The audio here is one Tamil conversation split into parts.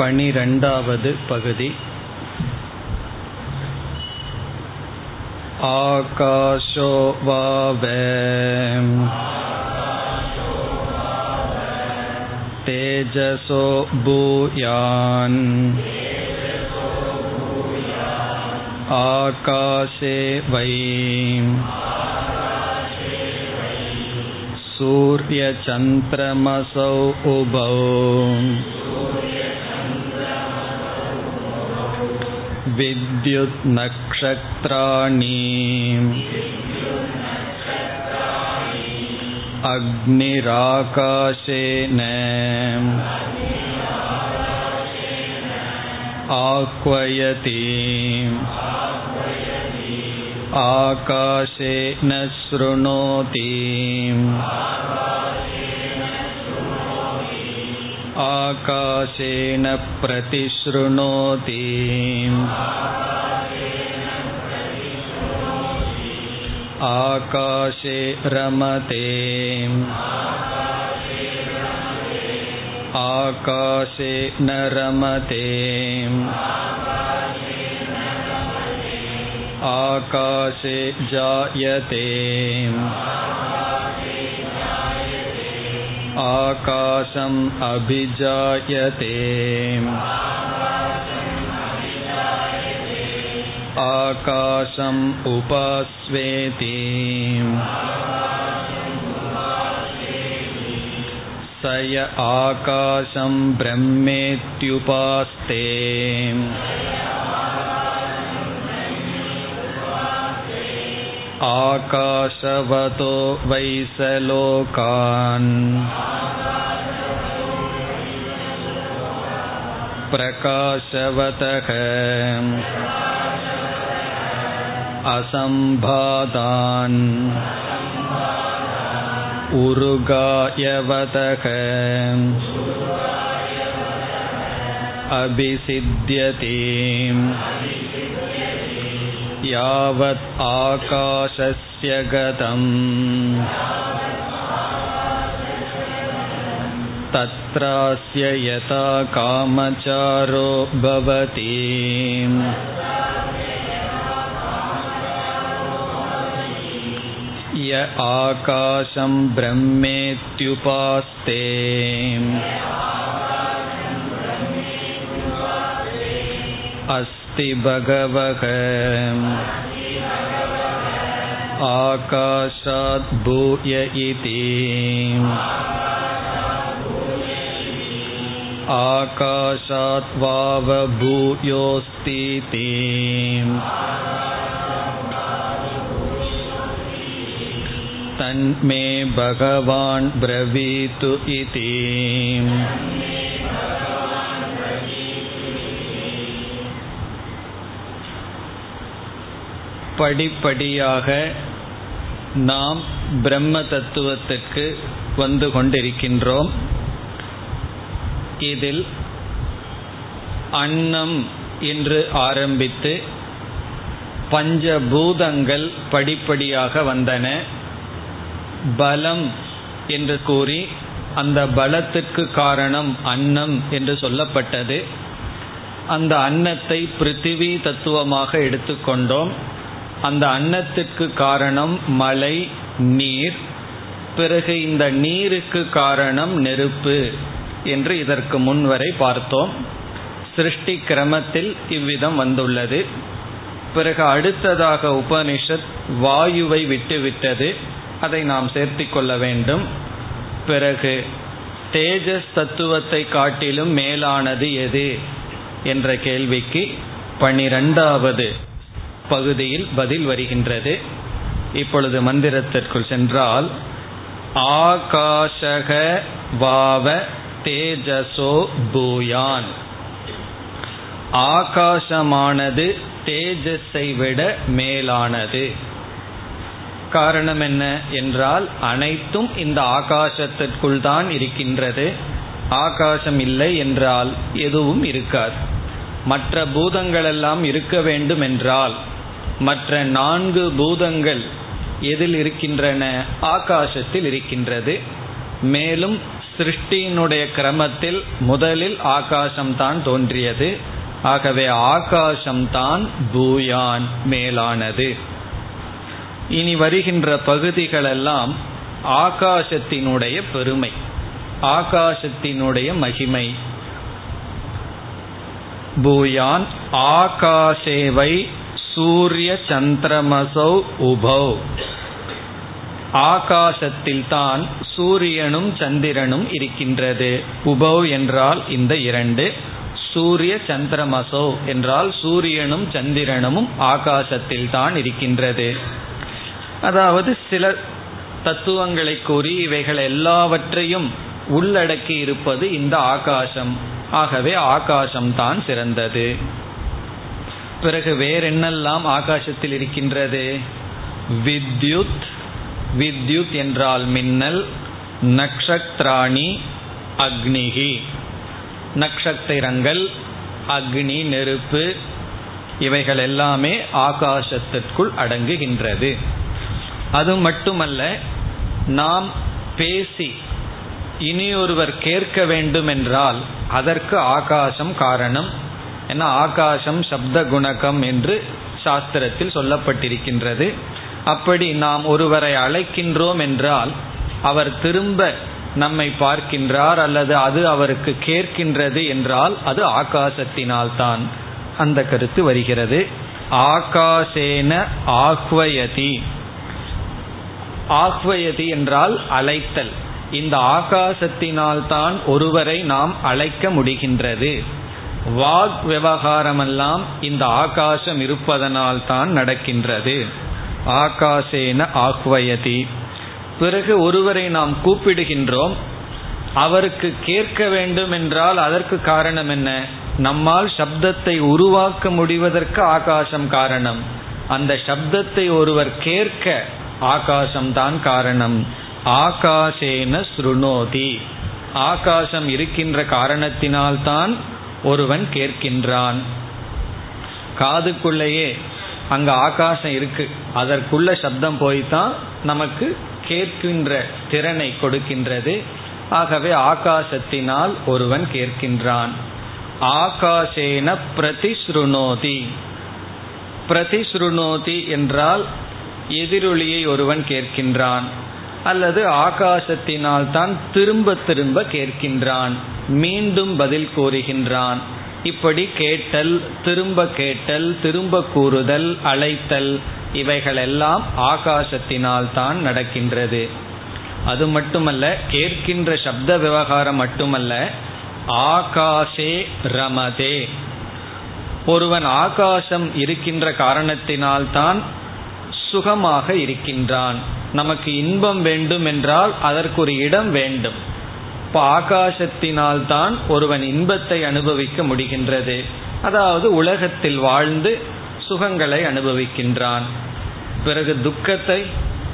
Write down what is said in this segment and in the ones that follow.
பனிரெண்டாவது பகுதி आकाशो वाव तेजसो भूयान् आकाशे वै सूर्यचन्द्रमसौ उभौ विद्युन्नक्षत्राणि अग्निराकाशेन आह्वयति आकाशेन शृणोति आकाशेन प्रतिशृणोति आकाशे रमते आकाशे न रमते आकाशे जायते आकाशम् अभिजायते आकाशम् उपास्वेति स य आकाशं ब्रह्मेत्युपास्ते आकाशवतो वैसलोकान् प्रकाशवतः असम्भादान् उरुगायवतः अभिसिद्ध्यति यावत् आकाशस्य गतम् तत्रास्य यथा कामचारो भवति य आकाशं ब्रह्मेत्युपास्ते अस्ति भगवः आकाशात् भूय इति आकाशात् वावभूयोऽस्तीति तन्मे भगवान् ब्रवीतु इति படிப்படியாக நாம் பிரம்ம தத்துவத்துக்கு வந்து கொண்டிருக்கின்றோம். இதில் அன்னம் என்று ஆரம்பித்து பஞ்சபூதங்கள் படிப்படியாக வந்தன. பலம் என்று கூறி அந்த பலத்துக்கு காரணம் அன்னம் என்று சொல்லப்பட்டது. அந்த அன்னத்தை பிருத்திவி தத்துவமாக எடுத்துக்கொண்டோம். அந்த அன்னத்துக்கு காரணம் மழை நீர். பிறகு இந்த நீருக்கு காரணம் நெருப்பு என்று இதற்கு முன்வரை பார்த்தோம். சிருஷ்டி கிரமத்தில் இவ்விதம் வந்துள்ளது. பிறகு அடுத்ததாக உபனிஷத் வாயுவை விட்டுவிட்டது. அதை நாம் சேர்த்து கொள்ள வேண்டும். பிறகு தேஜஸ் தத்துவத்தை காட்டிலும் மேலானது எது? என்ற கேள்விக்கு பனிரெண்டாவது பகுதியில் பதில் வருகின்றது. இப்பொழுது மந்திரத்திற்குள் சென்றால் ஆகாஷக வாவ தேஜசோ பூயான். ஆகாசமானது தேஜஸை விட மேலானது. காரணம் என்ன என்றால் அனைத்தும் இந்த ஆகாசத்திற்குள் தான் இருக்கின்றது. ஆகாசம் இல்லை என்றால் எதுவும் இருக்காது. மற்ற பூதங்களெல்லாம் இருக்க வேண்டும் என்றால் மற்ற நான்கு பூதங்கள் எதில் இருக்கின்றன? ஆகாசத்தில் இருக்கின்றது. மேலும் சிருஷ்டியினுடைய கிரமத்தில் முதலில் ஆகாசம்தான் தோன்றியது. ஆகவே ஆகாசம்தான் பூயான் மேலானது. இனி வருகின்ற பகுதிகளெல்லாம் ஆகாசத்தினுடைய பெருமை ஆகாசத்தினுடைய மகிமை. பூயான் ஆகாசேவை சூரிய சந்திரமசௌ உபௌ. ஆகாசத்தில் தான் சூரியனும் சந்திரனும் இருக்கின்றது. உபௌ என்றால் இந்த இரண்டு. சூரிய சந்திரமசோ என்றால் சூரியனும் சந்திரனும் ஆகாசத்தில் தான் இருக்கின்றது. அதாவது சில தத்துவங்களை கூறி இவைகள் எல்லாவற்றையும் உள்ளடக்கி இருப்பது இந்த ஆகாசம். ஆகவே ஆகாசம்தான் சிறந்தது. பிறகு வேறென்னெல்லாம் ஆகாசத்தில் இருக்கின்றது? வித்யுத் வித்யுத் என்றால் மின்னல் நக்ஷத்ராணி அக்னிகி நக்ஷத்திரங்கள் அக்னி நெருப்பு இவைகள் எல்லாமே ஆகாசத்திற்குள் அடங்குகின்றது. அது மட்டுமல்ல நாம் பேசி இனியொருவர் கேட்க வேண்டும் என்றால் அதற்கு ஆகாசம் காரணம். ஏன்னா ஆகாசம் சப்த குணகம் என்று சாஸ்திரத்தில் சொல்லப்பட்டிருக்கின்றது. அப்படி நாம் ஒருவரை அழைக்கின்றோம் என்றால் அவர் திரும்ப நம்மை பார்க்கின்றார் அல்லது அது அவருக்கு கேட்கின்றது என்றால் அது ஆகாசத்தினால் தான் அந்த கருத்து வருகிறது. ஆகாசேன ஆஹ்வயதி. ஆஹ்வயதி என்றால் அழைத்தல். இந்த ஆகாசத்தினால்தான் ஒருவரை நாம் அழைக்க முடிகின்றது. வாக் விவகாரமெல்லாம் இந்த ஆகாசம் இருப்பதனால் தான் நடக்கின்றது. ஆகாசேன ஆஹ்வயதி பிறகு ஒருவரை நாம் கூப்பிடுகின்றோம். அவருக்கு கேட்க வேண்டும் என்றால் அதற்கு காரணம் என்ன? நம்மால் சப்தத்தை உருவாக்க முடிவதற்கு ஆகாசம் காரணம். அந்த சப்தத்தை ஒருவர் கேட்க ஆகாசம்தான் காரணம். ஆகாசேன ஸ்ருணோதி. ஆகாசம் இருக்கின்ற காரணத்தினால்தான் ஒருவன் கேட்கின்றான். காதுக்குள்ளேயே அங்கே ஆகாசம் இருக்கு. அதற்குள்ள சப்தம் போய்தான் நமக்கு கேட்கின்ற திறனை கொடுக்கின்றது. ஆகவே ஆகாசத்தினால் ஒருவன் கேட்கின்றான். ஆகாசேன பிரதிஸ்ருணோதி. பிரதிஸ்ருணோதி என்றால் எதிரொலியை ஒருவன் கேட்கின்றான். அல்லது ஆகாசத்தினால் தான் திரும்ப திரும்ப கேட்கின்றான். மீண்டும் பதில் கூறுகின்றான். இப்படி கேட்டல் திரும்ப கேட்டல் திரும்ப கூறுதல் அழைத்தல் இவைகளெல்லாம் ஆகாசத்தினால் தான் நடக்கின்றது. அது மட்டுமல்ல கேட்கின்ற சப்த விவகாரம் மட்டுமல்ல ஆகாசே ரமதே. ஒருவன் ஆகாசம் இருக்கின்ற காரணத்தினால்தான் சுகமாக இருக்கின்றான். நமக்கு இன்பம் வேண்டும் என்றால் அதற்கு ஒரு இடம் வேண்டும். இப்போ ஆகாசத்தினால்தான் ஒருவன் இன்பத்தை அனுபவிக்க முடிகின்றது. அதாவது உலகத்தில் வாழ்ந்து சுகங்களை அனுபவிக்கின்றான். பிறகு துக்கத்தை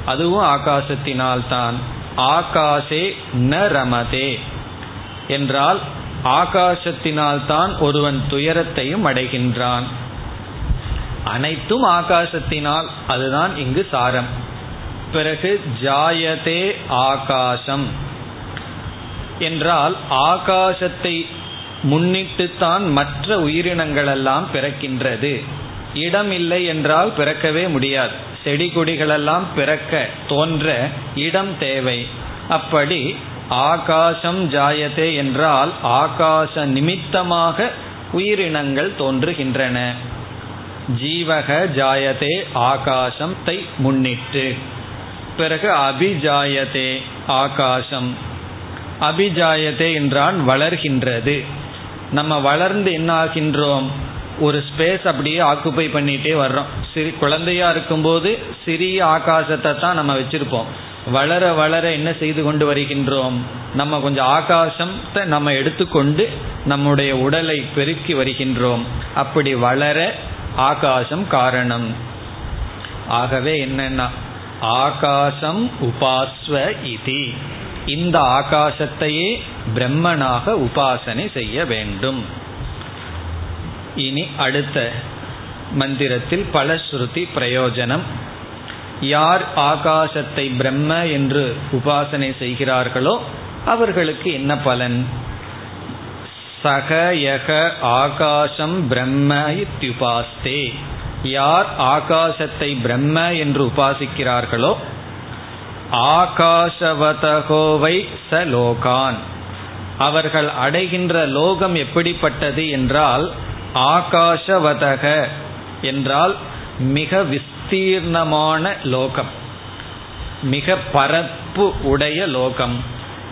அதுவும் ஆகாசத்தினால்தான். ஆகாசே ந ரமதே. என்றால் ஆகாசத்தினால்தான் ஒருவன் துயரத்தையும் அடைகின்றான். அனைத்தும் ஆகாசத்தினால் அதுதான் இங்கு சாரம். பிறகு ஜாயதே ஆகாசம். என்றால் ஆகாசத்தை முன்னிட்டுத்தான் மற்ற உயிரினங்கள் எல்லாம் பிறக்கின்றது. இடம் இல்லை என்றால் பிறக்கவே முடியாது. செடி கொடிகளெல்லாம் பிறக்க தோன்ற இடம் தேவை. அப்படி ஆகாசம் ஜாயதே என்றால் ஆகாச நிமித்தமாக உயிரினங்கள் தோன்றுகின்றன. ஜீவக ஜாயதே ஆகாசத்தை முன்னிட்டு. பிறகு அபிஜாயதே ஆகாசம். அபிஜாயதே என்றான் வளர்கின்றது. நம்ம வளர்ந்து என்ன ஆகின்றோம் ஒரு ஸ்பேஸ் அப்படியே ஆக்குப்பை பண்ணிகிட்டே வர்றோம். சிறு குழந்தையா இருக்கும்போது சிறிய ஆகாசத்தை தான் நம்ம வச்சிருப்போம். வளர வளர என்ன செய்து கொண்டு வருகின்றோம்? நம்ம கொஞ்சம் ஆகாசத்தை நம்ம எடுத்துக்கொண்டு நம்முடைய உடலை பெருக்கி வருகின்றோம். அப்படி வளர ஆகாசம் காரணம். ஆகவே என்னன்னா ஆகாசம் உபாஸ்வ இதி. இந்த ஆகாசத்தையே பிரம்மனாக உபாசனை செய்ய வேண்டும். இனி அடுத்த மந்திரத்தில் பலஸ்ருதி பிரயோஜனம். யார் ஆகாசத்தை பிரம்ம என்று உபாசனை செய்கிறார்களோ அவர்களுக்கு என்ன பலன்? சகயக ஆகாசம் பிரம்ம இத்யுபாஸ்தே. யார் ஆகாசத்தை பிரம்ம என்று உபாசிக்கிறார்களோ ஆகாசவதகோவை ச லோகான் அவர்கள் அடைகின்ற லோகம் எப்படிப்பட்டது என்றால் ஆகாசவதக என்றால் மிக விஸ்தீர்ணமான லோகம் மிக பரப்பு உடைய லோகம்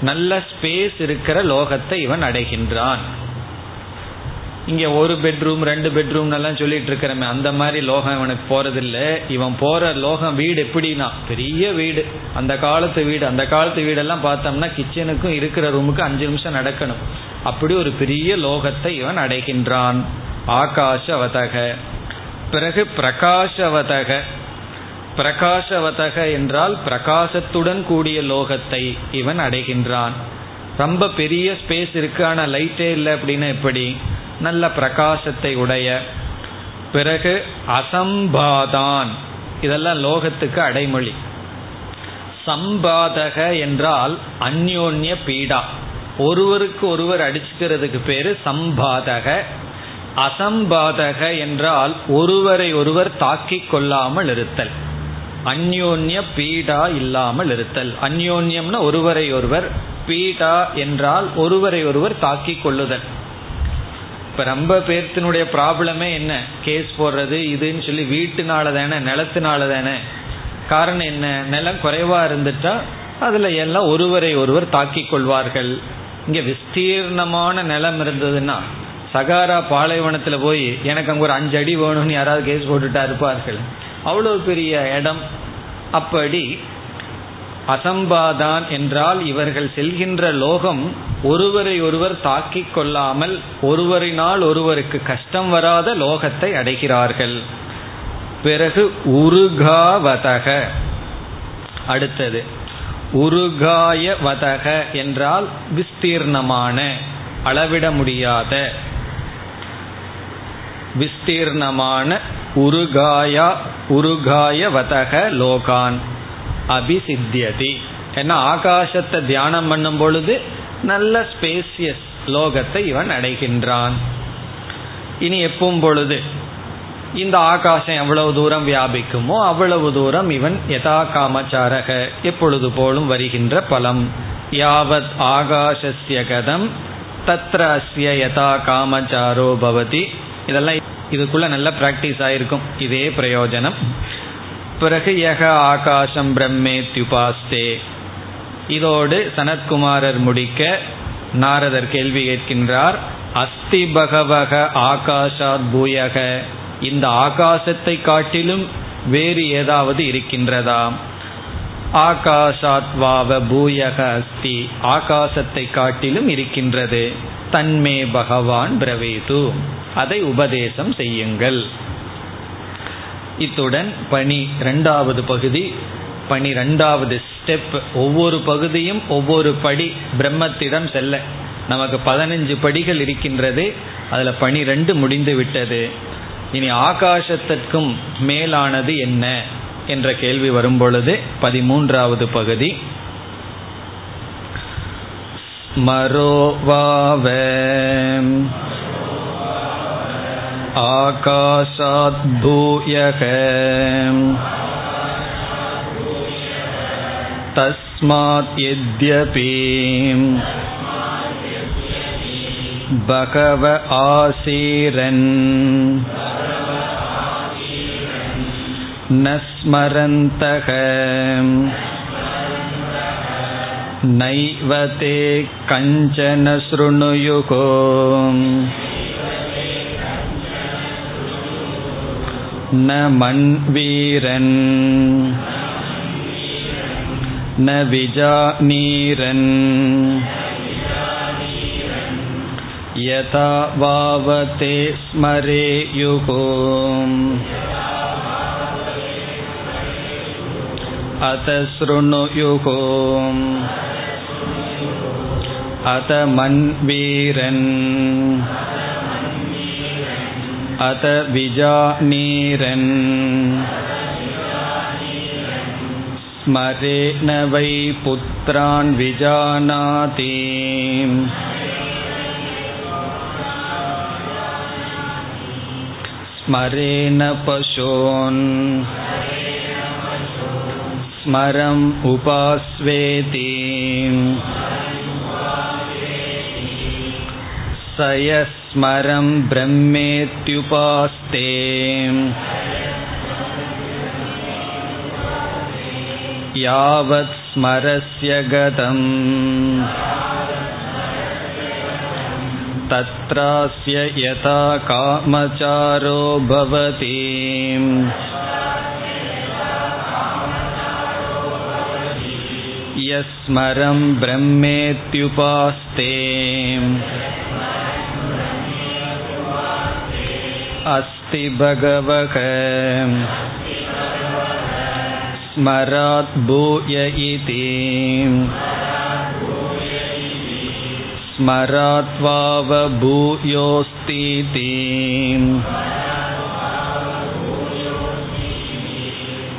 நல்ல ஸ்பேஸ் இருக்கிற லோகத்தை இவன் அடைகின்றான். இங்க ஒரு பெட்ரூம் ரெண்டு பெட்ரூம் எல்லாம் சொல்லிட்டு இருக்கிறமே அந்த மாதிரி லோகம் இவனுக்கு போறதில்ல. இவன் போற லோகம் வீடு எப்படின்னா பெரிய வீடு. அந்த காலத்து வீடு. அந்த காலத்து வீடெல்லாம் பார்த்தோம்னா கிச்சனுக்கும் இருக்கிற ரூமுக்கு அஞ்சு நிமிஷம் நடக்கணும். அப்படி ஒரு பெரிய லோகத்தை இவன் அடைகின்றான். ஆகாஷவதக. பிறகு பிரகாஷவதக. பிரகாஷவதக என்றால் பிரகாசத்துடன் கூடிய லோகத்தை இவன் அடைகின்றான். ரொம்ப பெரிய ஸ்பேஸ் இருக்கு லைட்டே இல்லை அப்படின்னா எப்படி? நல்ல பிரகாசத்தை உடைய பிறகு அசம்பாதான். இதெல்லாம் லோகத்துக்கு அடைமொழி. சம்பாதக என்றால் அந்யோன்ய பீடா. ஒருவருக்கு ஒருவர் அடிச்சுக்கிறதுக்கு பேரு சம்பாதக. அசம்பாதக என்றால் ஒருவரை ஒருவர் தாக்கிக் கொள்ளாமல் இருத்தல். அந்யோன்ய பீடா இல்லாமல் இருத்தல். அந்யோன்யம்னா ஒருவரை ஒருவர் பீடா என்றால் ஒருவரை ஒருவர் தாக்கிக் கொள்ளுதல். இப்ப ரொம்ப பேர்த்தினுடைய ப்ராப்ளமே என்ன? கேஸ் போடுறது இதுன்னு சொல்லி வீட்டுனால தானே நிலத்தினால தானே காரணம் என்ன? நிலம் குறைவா இருந்துட்டா அதுல எல்லாம் ஒருவரை ஒருவர் தாக்கி கொள்வார்கள். இங்க விஸ்தீர்ணமான நிலம் இருந்ததுன்னா சகாரா பாலைவனத்துல போய் எனக்கு அங்க ஒரு அஞ்சு அடி வேணும்னு யாராவது கேஸ் போட்டுட்டா இருப்பார்கள். அவ்வளவு பெரிய இடம். அப்படி அசம்பாதான் என்றால் இவர்கள் செல்கின்ற லோகம் ஒருவரை ஒருவர் தாக்கிக் கொள்ளாமல் ஒருவரினால் ஒருவருக்கு கஷ்டம் வராத லோகத்தை அடைகிறார்கள். பிறகு உருகாவதக. அடுத்தது உருகாய வதக என்றால் விஸ்தீர்ணமான அளவிட முடியாத. விஸ்தீர்ணமான உருகாயா உருகாய வதக லோகான். அபிசித்தியதி. ஏன்னா ஆகாசத்தை தியானம் பண்ணும் பொழுது நல்ல ஸ்பேசியஸ் லோகத்தை இவன் அடைகின்றான். இனி எப்பவும் பொழுது இந்த ஆகாசம் எவ்வளவு தூரம் வியாபிக்குமோ அவ்வளவு தூரம் இவன் யதா காமச்சாரக எப்பொழுது போலும் வருகின்ற பலம். யாவத் ஆகாசிய கதம் தத்ர அஸ்ய யதா காமச்சாரோ பவதி. இதெல்லாம் இதுக்குள்ள நல்ல பிராக்டிஸ் ஆயிருக்கும். இதே பிரயோஜனம். பிறகு யக ஆகாசம் பிரம்மே பிரம்மேத்யுபாஸ்தே. இதோடு சனத்குமாரர் முடிக்க நாரதர் கேள்வி கேட்கின்றார் அஸ்தி பகவக ஆகாஷாத் பூயக. இந்த ஆகாசத்தை காட்டிலும் வேறு ஏதாவது இருக்கின்றதா? ஆகாஷாத் வாவ பூயக அஸ்தி ஆகாசத்தை காட்டிலும் இருக்கின்றது. தன்மே பகவான் பிரவேது. அதை உபதேசம் செய்யுங்கள். இத்துடன் பணி இரண்டாவது பகுதி பனி ரெண்டாவது ஸ்டெப் ஒவ்வொரு பகுதியும் ஒவ்வொரு படி பிரம்மத்திடம் செல்ல. நமக்கு பதினஞ்சு படிகள் இருக்கின்றது. அதில் பனிரெண்டு முடிந்து விட்டது. இனி ஆகாசத்திற்கும் மேலானது என்ன என்ற கேள்வி வரும்பொழுது பதிமூன்றாவது பகுதி. மரோவாவ आकाशाद्भूयः तस्मात् यद्यपि बहव आसीरन् न स्मरन्तः नैव ते कञ्चन शृणुयुः न मन्वीरन् न विजानीरन् यथा वावते स्मरेयुः अत शृणुयुः अत मन्वीरन् अत विजानीरन् स्मरेण वै पुत्रान् विजानाति स्मरेण पशून् स्मरम् उपास्वेति स यस्मरं ब्रह्मेत्युपास्ते यावत् स्मरस्य गतम् तत्रास्य यथा कामचारो भवति यस्मरं ब्रह्मेत्युपास्ते अस्ति भगवः स्मरात् भूय इति स्मरात्वावभूयोऽस्तीति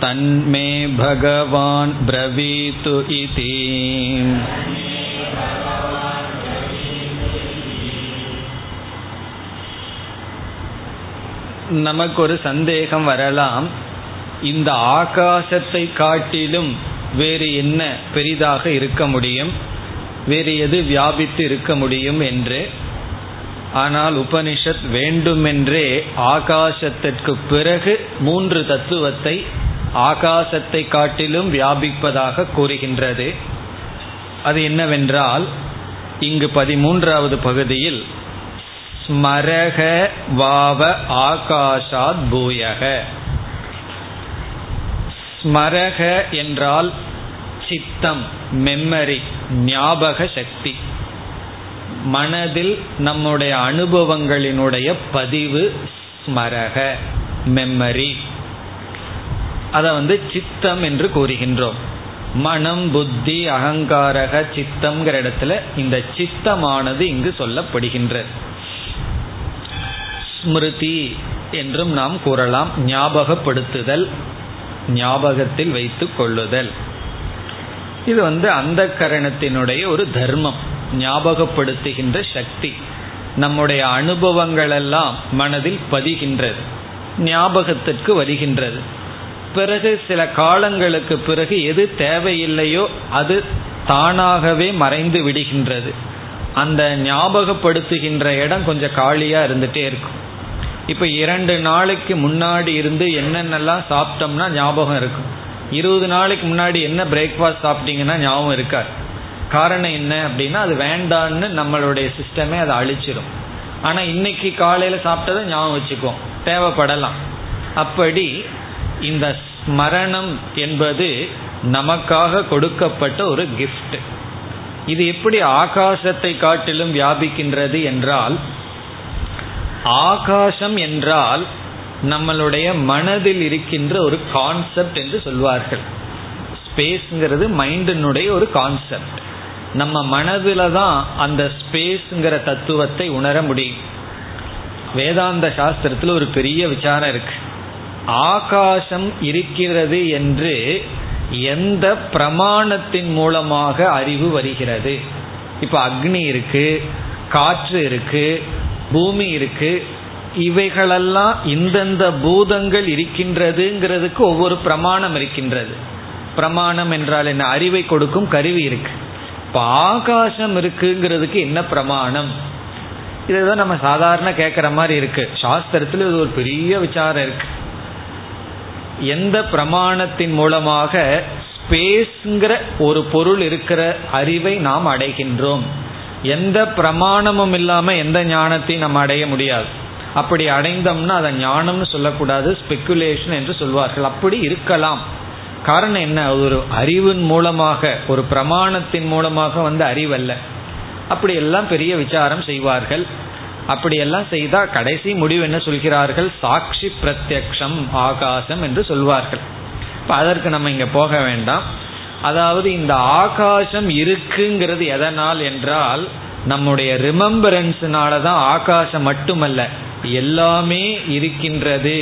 तन्मे भगवान् ब्रवीतु इति நமக்கு ஒரு சந்தேகம் வரலாம். இந்த ஆகாசத்தை காட்டிலும் வேறு என்ன பெரிதாக இருக்க முடியும்? வேறு எது வியாபித்து இருக்க முடியும் என்று? ஆனால் உபனிஷத் வேண்டுமென்றே ஆகாசத்திற்கு பிறகு மூன்று தத்துவத்தை ஆகாசத்தை காட்டிலும் வியாபிப்பதாக கூறுகின்றது. அது என்னவென்றால் இங்கு பதிமூன்றாவது பகுதியில் ஸ்மரக வாவ ஆகாஷாத் பூயக. ஸ்மரக என்றால் சித்தம் மெம்மரி ஞாபக சக்தி. மனதில் நம்முடைய அனுபவங்களினுடைய பதிவு ஸ்மரக மெம்மரி. அதை வந்து சித்தம் என்று கூறுகின்றோம். மனம் புத்தி அகங்காரக சித்தம்ங்கிற இடத்துல இந்த சித்தமானது இங்கு சொல்லப்படுகின்றது. ஸ்மிருதி என்றும் நாம் கூறலாம். ஞாபகப்படுத்துதல் ஞாபகத்தில் வைத்து கொள்ளுதல். இது வந்து அந்த கரணத்தினுடைய ஒரு தர்மம். ஞாபகப்படுத்துகின்ற சக்தி. நம்முடைய அனுபவங்களெல்லாம் மனதில் பதிகின்றது. ஞாபகத்திற்கு வருகின்றது. பிறகு சில காலங்களுக்கு பிறகு எது தேவையில்லையோ அது தானாகவே மறைந்து விடுகின்றது. அந்த ஞாபகப்படுத்துகின்ற இடம் கொஞ்சம் காலியா இருந்துட்டே இருக்கும். இப்போ இரண்டு நாளைக்கு முன்னாடி இருந்து என்னென்னலாம் சாப்பிட்டோம்னா ஞாபகம் இருக்கும். இருபது நாளைக்கு முன்னாடி என்ன பிரேக்ஃபாஸ்ட் சாப்பிட்டீங்கன்னா ஞாபகம் இருக்காது. காரணம் என்ன அப்படின்னா அது வேண்டான்னு நம்மளுடைய சிஸ்டமே அதை அழிச்சிடும் ஆனால் இன்னைக்கு காலையில் சாப்பிட்டதை ஞாபகம் வச்சுக்குவோம். தேவைப்படலாம். அப்படி இந்த ஸ்மரணம் என்பது நமக்காக கொடுக்கப்பட்ட ஒரு கிஃப்ட் இது எப்படி ஆகாசத்தை காட்டிலும் வியாபிக்கின்றது என்றால் ஆகாசம் என்றால் நம்மளுடைய மனதில் இருக்கின்ற ஒரு கான்செப்ட் என்று சொல்வார்கள். ஸ்பேஸ்ங்கிறது மைண்டினுடைய ஒரு கான்செப்ட் நம்ம மனதில் தான் அந்த ஸ்பேஸ்ங்கிற தத்துவத்தை உணர முடியும். வேதாந்த சாஸ்திரத்தில் ஒரு பெரிய விசாரம் இருக்கு. ஆகாசம் இருக்கிறது என்று எந்த பிரமாணத்தின் மூலமாக அறிவு வருகிறது? இப்போ அக்னி இருக்கு காற்று இருக்கு பூமி இருக்கு. இவைகளெல்லாம் இந்தந்த பூதங்கள் இருக்கின்றதுங்கிறதுக்கு ஒவ்வொரு பிரமாணம் இருக்கின்றது. பிரமாணம் என்றால் என்ன? அறிவை கொடுக்கும் கருவி இருக்கு. இப்போ ஆகாசம் இருக்குங்கிறதுக்கு என்ன பிரமாணம்? இதுதான் நம்ம சாதாரண கேட்குற மாதிரி இருக்கு. சாஸ்திரத்தில் இது ஒரு பெரிய விசாரம் இருக்கு. எந்த பிரமாணத்தின் மூலமாக ஸ்பேஸ்ங்கிற ஒரு பொருள் இருக்கிற அறிவை நாம் அடைகின்றோம். எந்த பிரமாணமும் இல்லாம எந்த ஞானத்தையும் நம்ம அடைய முடியாது. அப்படி அடைந்தோம்னா அதை ஞானம்னு சொல்லக்கூடாது ஸ்பெக்குலேஷன் என்று சொல்வார்கள். அப்படி இருக்கலாம். காரணம் என்ன? ஒரு அறிவின் மூலமாக ஒரு பிரமாணத்தின் மூலமாக வந்து அறிவல்ல. அப்படி எல்லாம் பெரிய விசாரம் செய்வார்கள். அப்படியெல்லாம் செய்தா கடைசி முடிவு என்ன சொல்கிறார்கள்? சாட்சி பிரத்யக்ஷம் ஆகாசம் என்று சொல்வார்கள். இப்போ அதற்கு நம்ம இங்கே போக வேண்டாம். அதாவது இந்த ஆகாசம் இருக்குங்கிறது எதனால் என்றால் நம்முடைய ரிமம்பரன்ஸ்னால தான் ஆகாசம் மட்டுமல்ல எல்லாமே இருக்கின்றது.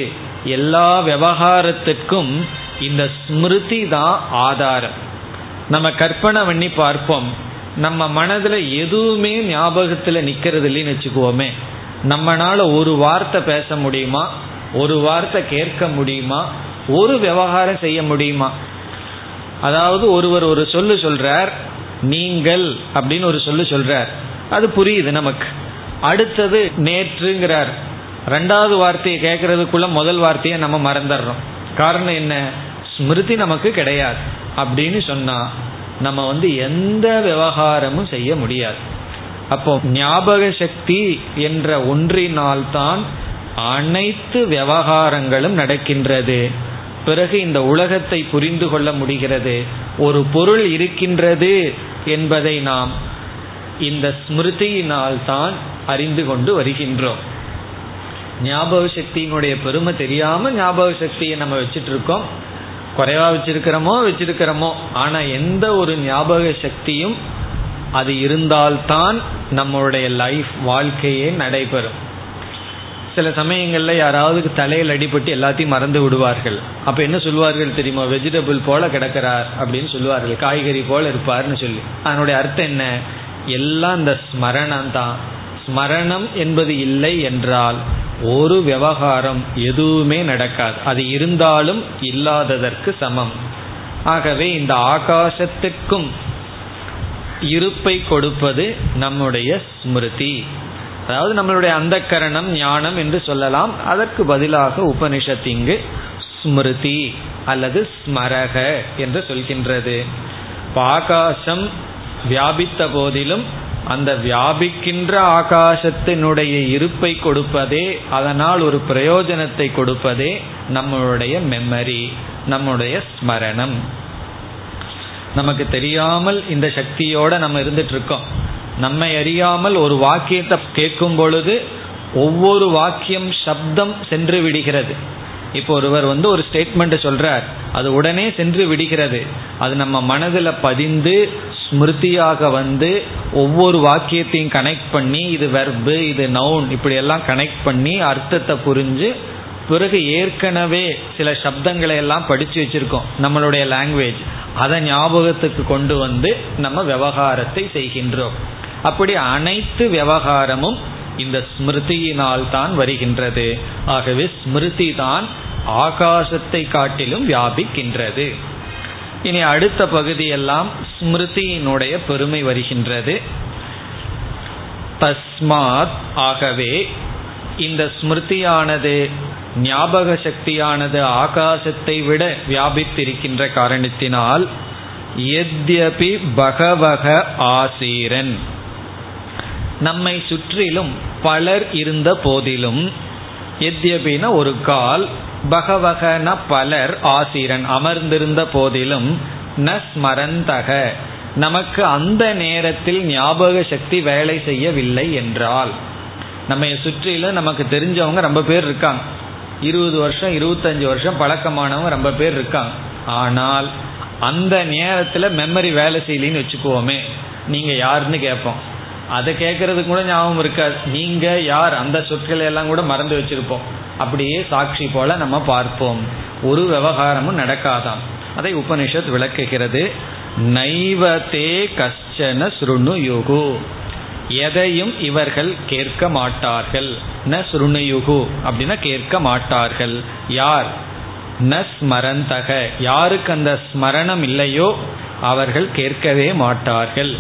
எல்லா விவகாரத்திற்கும் இந்த ஸ்மிருதி தான் ஆதாரம். நம்ம கற்பனை பண்ணி பார்ப்போம். நம்ம மனதில் எதுவுமே ஞாபகத்தில் நிற்கிறது இல்லைன்னு வச்சுக்குவோமே நம்மனால ஒரு வார்த்தை பேச முடியுமா? ஒரு வார்த்தை கேட்க முடியுமா? ஒரு விவகாரம் செய்ய முடியுமா? அதாவது ஒருவர் ஒரு சொல்லு சொல்றார் நீங்கள் அப்படின்னு ஒரு சொல்லு சொல்றார். அது புரியுது நமக்கு. அடுத்தது நேற்றுங்கிறார். ரெண்டாவது வார்த்தையை கேட்கறதுக்குள்ள முதல் வார்த்தையை நம்ம மறந்துடுறோம். காரணம் என்ன? ஸ்மிருதி நமக்கு கிடையாது. அப்படின்னு சொன்னா நம்ம வந்து எந்த விவகாரமும் செய்ய முடியாது. அப்போ ஞாபக சக்தி என்ற ஒன்றினால்தான் அனைத்து விவகாரங்களும் நடக்கின்றது. பிறகு இந்த உலகத்தை புரிந்து கொள்ள முடிகிறது. ஒரு பொருள் இருக்கின்றது என்பதை நாம் இந்த ஸ்மிருதியினால் தான் அறிந்து கொண்டு வருகின்றோம். ஞாபக சக்தியினுடைய பெருமை தெரியாம ஞாபக சக்தியை நம்ம வச்சுட்டு இருக்கோம் குறைவா வச்சிருக்கிறோமோ வச்சிருக்கிறோமோ. ஆனா எந்த ஒரு ஞாபக சக்தியும் அது இருந்தால்தான் நம்மளுடைய லைஃப் வாழ்க்கையே நடைபெறும். சில சமயங்கள்ல யாராவது தலையில் அடிபட்டு எல்லாத்தையும் மறந்து விடுவார்கள். அப்ப என்ன சொல்லுவார்கள் தெரியுமா? வெஜிடபிள் போல கிடக்கிறார் அப்படின்னு சொல்லுவார்கள் காய்கறி போல இருப்பார்னு சொல்லி. அதனுடைய அர்த்தம் என்ன? எல்லாம் இந்த ஸ்மரணம் தான் ஸ்மரணம் என்பது இல்லை என்றால் ஒரு விவகாரம் எதுவுமே நடக்காது. அது இருந்தாலும் இல்லாததற்கு சமம். ஆகவே இந்த ஆகாசத்துக்கும் இருப்பை கொடுப்பது நம்முடைய ஸ்மிருதி. அதாவது நம்மளுடைய அந்த கரணம் ஞானம் என்று சொல்லலாம். அதற்கு பதிலாக உபனிஷத் இங்கு ஸ்மிருதி அல்லது ஸ்மரக என்று சொல்கின்றது. ஆகாசம் வியாபித்த போதிலும் அந்த வியாபிக்கின்ற ஆகாசத்தினுடைய இருப்பை கொடுப்பதே அதனால் ஒரு பிரயோஜனத்தை கொடுப்பதே நம்மளுடைய மெமரி நம்முடைய ஸ்மரணம். நமக்கு தெரியாமல் இந்த சக்தியோட நம்ம இருந்துட்டு இருக்கோம் நம்மை அறியாமல் ஒரு வாக்கியத்தை கேட்கும் பொழுது ஒவ்வொரு வாக்கியம் சப்தம் சென்று விடுகிறது. இப்போ ஒருவர் வந்து ஒரு ஸ்டேட்மெண்ட் சொல்றார். அது உடனே சென்று விடுகிறது. அது நம்ம மனதில் பதிந்து ஸ்மிருதியாக வந்து ஒவ்வொரு வாக்கியத்தையும் கனெக்ட் பண்ணி இது வெர்பு இது நவுன் இப்படி எல்லாம் கனெக்ட் பண்ணி அர்த்தத்தை புரிஞ்சு பிறகு ஏற்கனவே சில சப்தங்களை எல்லாம் படித்து வச்சிருக்கோம் நம்மளுடைய லாங்குவேஜ் அதை ஞாபகத்துக்கு கொண்டு வந்து நம்ம விவகாரத்தை செய்கின்றோம். அப்படி அனைத்து விவகாரமும் இந்த ஸ்மிருதியினால் தான் வருகின்றது. ஆகவே ஸ்மிருதி தான் ஆகாசத்தை காட்டிலும் வியாபிக்கின்றது. இனி அடுத்த பகுதியெல்லாம் ஸ்மிருதியினுடைய பெருமை வருகின்றது. தஸ்மாத் ஆகவே இந்த ஸ்மிருதியானது ஞாபக சக்தியானது ஆகாசத்தை விட வியாபித்திருக்கின்ற காரணத்தினால் எத்யபி பகவக ஆசீரன். நம்மை சுற்றிலும் பலர் இருந்த போதிலும் எத்யபின ஒரு கால் பகவகன பலர் ஆசிரன் அமர்ந்திருந்த போதிலும் ந ஸ்மரந்தக நமக்கு அந்த நேரத்தில் ஞாபக சக்தி வேலை செய்யவில்லை என்றால். நம்ம சுற்றில நமக்கு தெரிஞ்சவங்க ரொம்ப பேர் இருக்காங்க. இருபது வருஷம் இருபத்தஞ்சு வருஷம் பழக்கமானவங்க ரொம்ப பேர் இருக்காங்க. ஆனால் அந்த நேரத்தில் மெமரி வேலை செய்யலின்னு வச்சுக்குவோமே நீங்கள் யாருன்னு கேட்போம் அதை கேட்கறதுக்கு கூட ஞாபகம் இருக்காது. நீங்கள் யார் அந்த சொற்களை எல்லாம் கூட மறந்து வச்சுருப்போம். அப்படியே சாட்சி போல நம்ம பார்ப்போம். ஒரு விவகாரமும் நடக்காதாம். அதை உபனிஷத் விளக்குகிறது. நைவத்தே கஷ்டன சுருணு யுகு எதையும் இவர்கள் கேட்க மாட்டார்கள். ந சுருணுயுகு அப்படின்னா கேட்க மாட்டார்கள். யார்? ந ஸ்மரந்தக. யாருக்கு அந்த ஸ்மரணம் இல்லையோ? அவர்கள் கேட்கவே மாட்டார்கள்.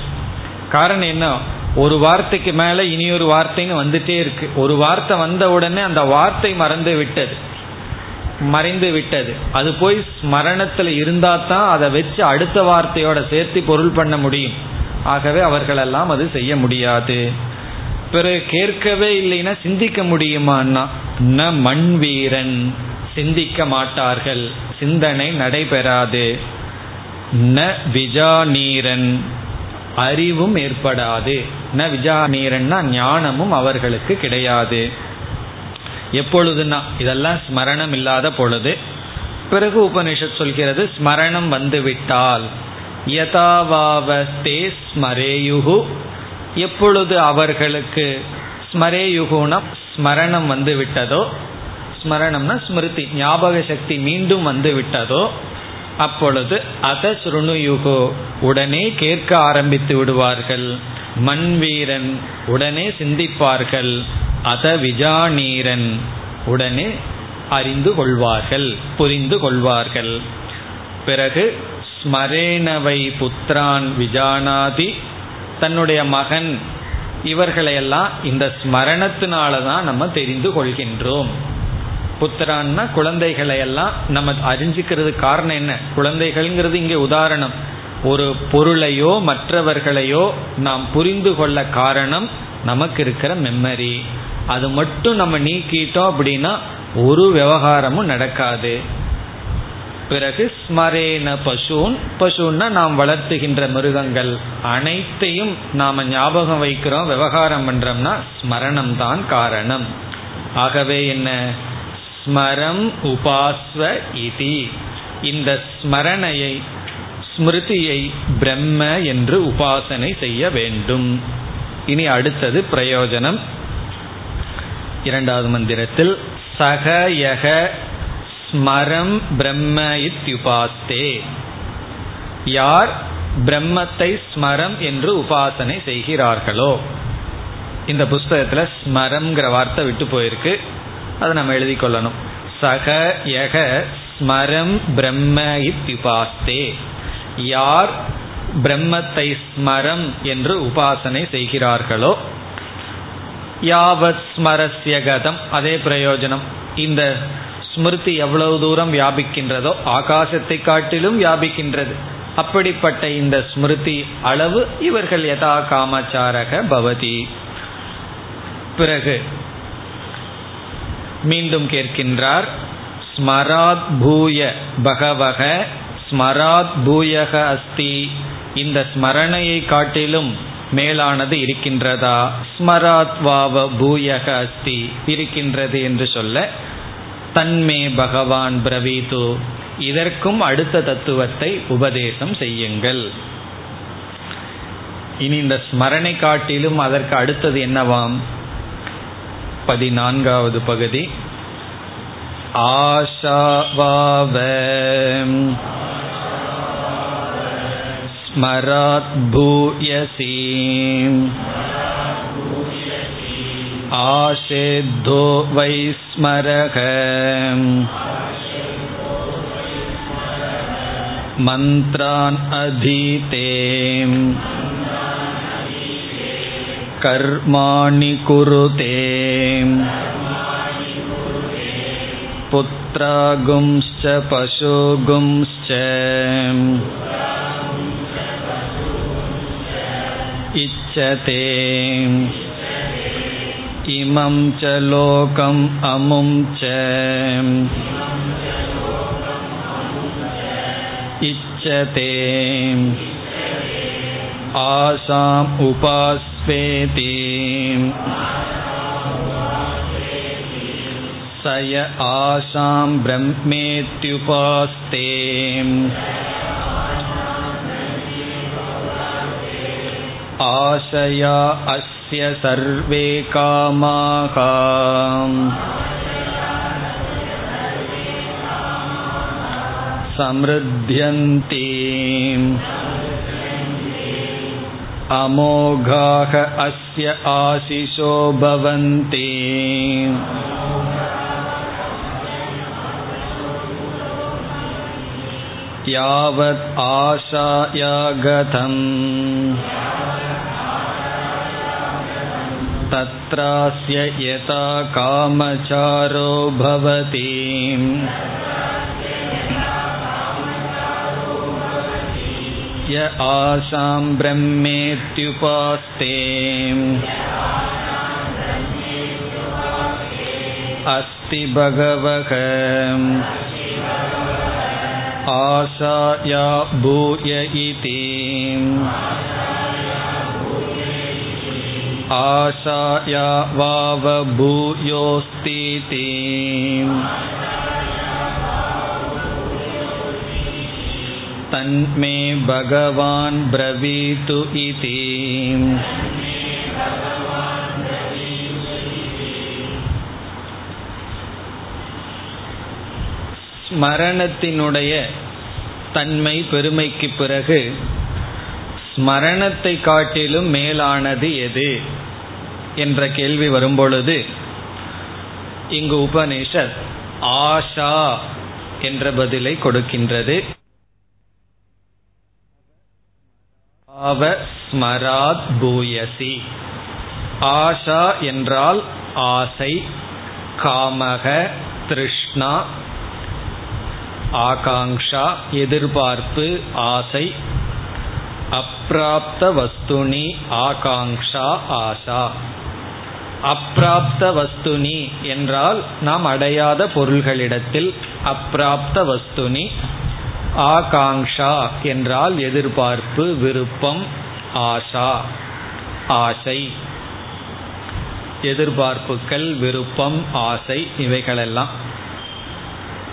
காரணம் என்ன? ஒரு வார்த்தைக்கு மேல இனி ஒரு வார்த்தைன்னு வந்துட்டே இருக்கு. ஒரு வார்த்தை வந்த உடனே அந்த வார்த்தை மறந்து விட்டது. மறைந்து விட்டது. அது போய் ஸ்மரணத்தில் இருந்தால் தான் அதை வச்சு அடுத்த வார்த்தையோட சேர்த்து பொருள் பண்ண முடியும். ஆகவே அவர்களெல்லாம் அது செய்ய முடியாது. பிறகு கேட்கவே இல்லைன்னா சிந்திக்க முடியுமான்னா ந மண் வீரன். சிந்திக்க மாட்டார்கள். சிந்தனை நடைபெறாது. ந விஜாநீரன் அறிவும் ஏற்படாது. ந விஜாநீரன்னா ஞானமும் அவர்களுக்கு கிடையாது. எப்பொழுதுனா இதெல்லாம் ஸ்மரணம் இல்லாத பொழுது. பிறகு உபனிஷத் சொல்கிறது ஸ்மரணம் வந்து விட்டால் யதாவாவஸ்தே ஸ்மரேயுகு. எப்பொழுது அவர்களுக்கு ஸ்மரேயுகுனா ஸ்மரணம் வந்து விட்டதோ ஸ்மரணம்னா ஸ்மிருதி ஞாபக சக்தி மீண்டும் வந்து விட்டதோ அப்பொழுது அத சுருணுயுகோ உடனே கேட்க ஆரம்பித்து விடுவார்கள். மண்வீரன் உடனே சிந்திப்பார்கள். அத விஜானீரன் உடனே அறிந்து கொள்வார்கள் புரிந்து கொள்வார்கள். பிறகு ஸ்மரேணவை புத்திரான் விஜானாதி தன்னுடைய மகன் இவர்களையெல்லாம் இந்த ஸ்மரணத்தினால தான் நம்ம தெரிந்து கொள்கின்றோம். புத்திரான்னா குழந்தைகளையெல்லாம் நம்ம அறிஞ்சிக்கிறது காரணம் என்ன? குழந்தைகள்ங்கிறது இங்கே உதாரணம். ஒரு பொருளையோ மற்றவர்களையோ நாம் புரிந்து கொள்ள காரணம் நமக்கு இருக்கிற மெமரி அது மட்டும் நம்ம நீக்கிட்டோம் அப்படின்னா ஒரு விவகாரமும் நடக்காது. பிறகு ஸ்மரேன பசுன். பசுன்னா நாம் வளர்த்துகின்ற மிருகங்கள். அனைத்தையும் நாம் ஞாபகம் வைக்கிறோம் விவகாரம் பண்றோம்னா ஸ்மரணம் தான் காரணம். ஆகவே என்ன? ஸ்மரம் உபாஸ்வ இதி. இந்த ஸ்மரணையை ஸ்மிருதியை பிரம்ம என்று உபாசனை செய்ய வேண்டும். இனி அடுத்தது பிரயோஜனம். இரண்டாவது மந்திரத்தில் சகயக ஸ்மரம் பிரம்ம இத்யுபாஸ்தே. யார் பிரம்மத்தை ஸ்மரம் என்று உபாசனை செய்கிறார்களோ இந்த புஸ்தகத்தில் ஸ்மரம்ங்கிற வார்த்தை விட்டு போயிருக்கு. அதை நம்ம எழுதி கொள்ளணும். சக யக ஸ்மரம் பிரம்ம இத்யுபாஸ்தே. யார் பிரம்மத்தை ஸ்மரம் என்று உபாசனை செய்கிறார்களோ யாவத் ஸ்மரஸ்ய கதம் அதே பிரயோஜனம். இந்த ஸ்மிருதி எவ்வளவு தூரம் வியாபிக்கின்றதோ ஆகாசத்தை காட்டிலும் வியாபிக்கின்றது. அப்படிப்பட்ட இந்த ஸ்மிருதி அளவு இவர்கள் யதா காமச்சாரக பவதி. பிறகு மீண்டும் கேட்கின்றார் ஸ்மராத் பூய பகவக ஸ்மராத் பூயக அஸ்தி. இந்த ஸ்மரணையை காட்டிலும் மேலானது இருக்கின்றதா? ஸ்மராத்வாவ பூயக அஸ்தி இருக்கின்றது என்று சொல்ல தன்மே பகவான் பிரவீது இதற்கும் அடுத்த தத்துவத்தை உபதேசம் செய்யுங்கள். இனி இந்த ஸ்மரணை காட்டிலும் அதற்கு அடுத்தது என்னவாம்? பதினான்காவது பகுதி. ஆஷாவாவ मरात् भूयसी आशेद्धो वै स्मरः मन्त्रान् अधीते कर्माणि कुरुते पुत्रागुंश्च पशुगुंश्च इच्छते इमं च लोकम् अमुं च इच्छते आसाम् उपास्वेति स य आशां ब्रह्मेत्युपास्ते आशया अस् तस्य सर्वे कामाः समृद्ध्यन्ति अमोघाः अस्य आशिषो भवन्ति यावत् आशाया गतम् तत्रास्य यथा कामचारो भवति य आशां ब्रह्मेत्युपास्ते अस्ति भगवः आशाया भूय इति आशाया वावभूयोऽस्तीति तन्मे भगवान् ब्रवीतु इति ஸ்மரணத்தினுடைய தன்மை பெருமைக்கு பிறகு ஸ்மரணத்தை காட்டிலும் மேலானது எது என்ற கேள்வி வரும்பொழுது இங்கு உபனிஷத் ஆஷா என்ற பதிலை கொடுக்கின்றது. ஸ்மராத் பூயசி. ஆஷா என்றால் ஆசை காமக திருஷ்ணா ஆகாங்ஷா எதிர்பார்ப்பு ஆசை அப்பிராப்த வஸ்துனி ஆகாங்ஷா ஆசா. அப்பிராப்த வஸ்துனி என்றால் நாம் அடையாத பொருள்களிடத்தில் அப்பிராப்த வஸ்துனி ஆகாங்ஷா என்றால் எதிர்பார்ப்பு விருப்பம் ஆஷா ஆசை. எதிர்பார்ப்புகள் விருப்பம் ஆசை இவைகளெல்லாம்.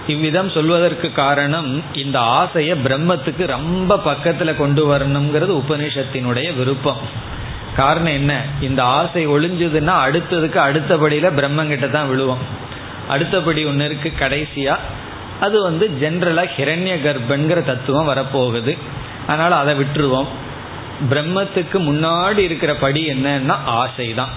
இவ்விதம் சொல்வதற்கு காரணம் இந்த ஆசையை பிரம்மத்துக்கு ரொம்ப பக்கத்தில் கொண்டு வரணுங்கிறது உபனிஷத்தினுடைய விருப்பம். காரணம் என்ன? இந்த ஆசை ஒளிஞ்சதுன்னா அடுத்ததுக்கு அடுத்தபடியில பிரம்மங்கிட்ட தான் விழுவோம். அடுத்தபடி ஒன்று இருக்கு கடைசியா. அது வந்து ஜென்ரலா ஹிரண்ய கர்ப்பங்கிற தத்துவம் வரப்போகுது. அதனால அதை விட்டுருவோம். பிரம்மத்துக்கு முன்னாடி இருக்கிற படி என்னன்னா ஆசை தான்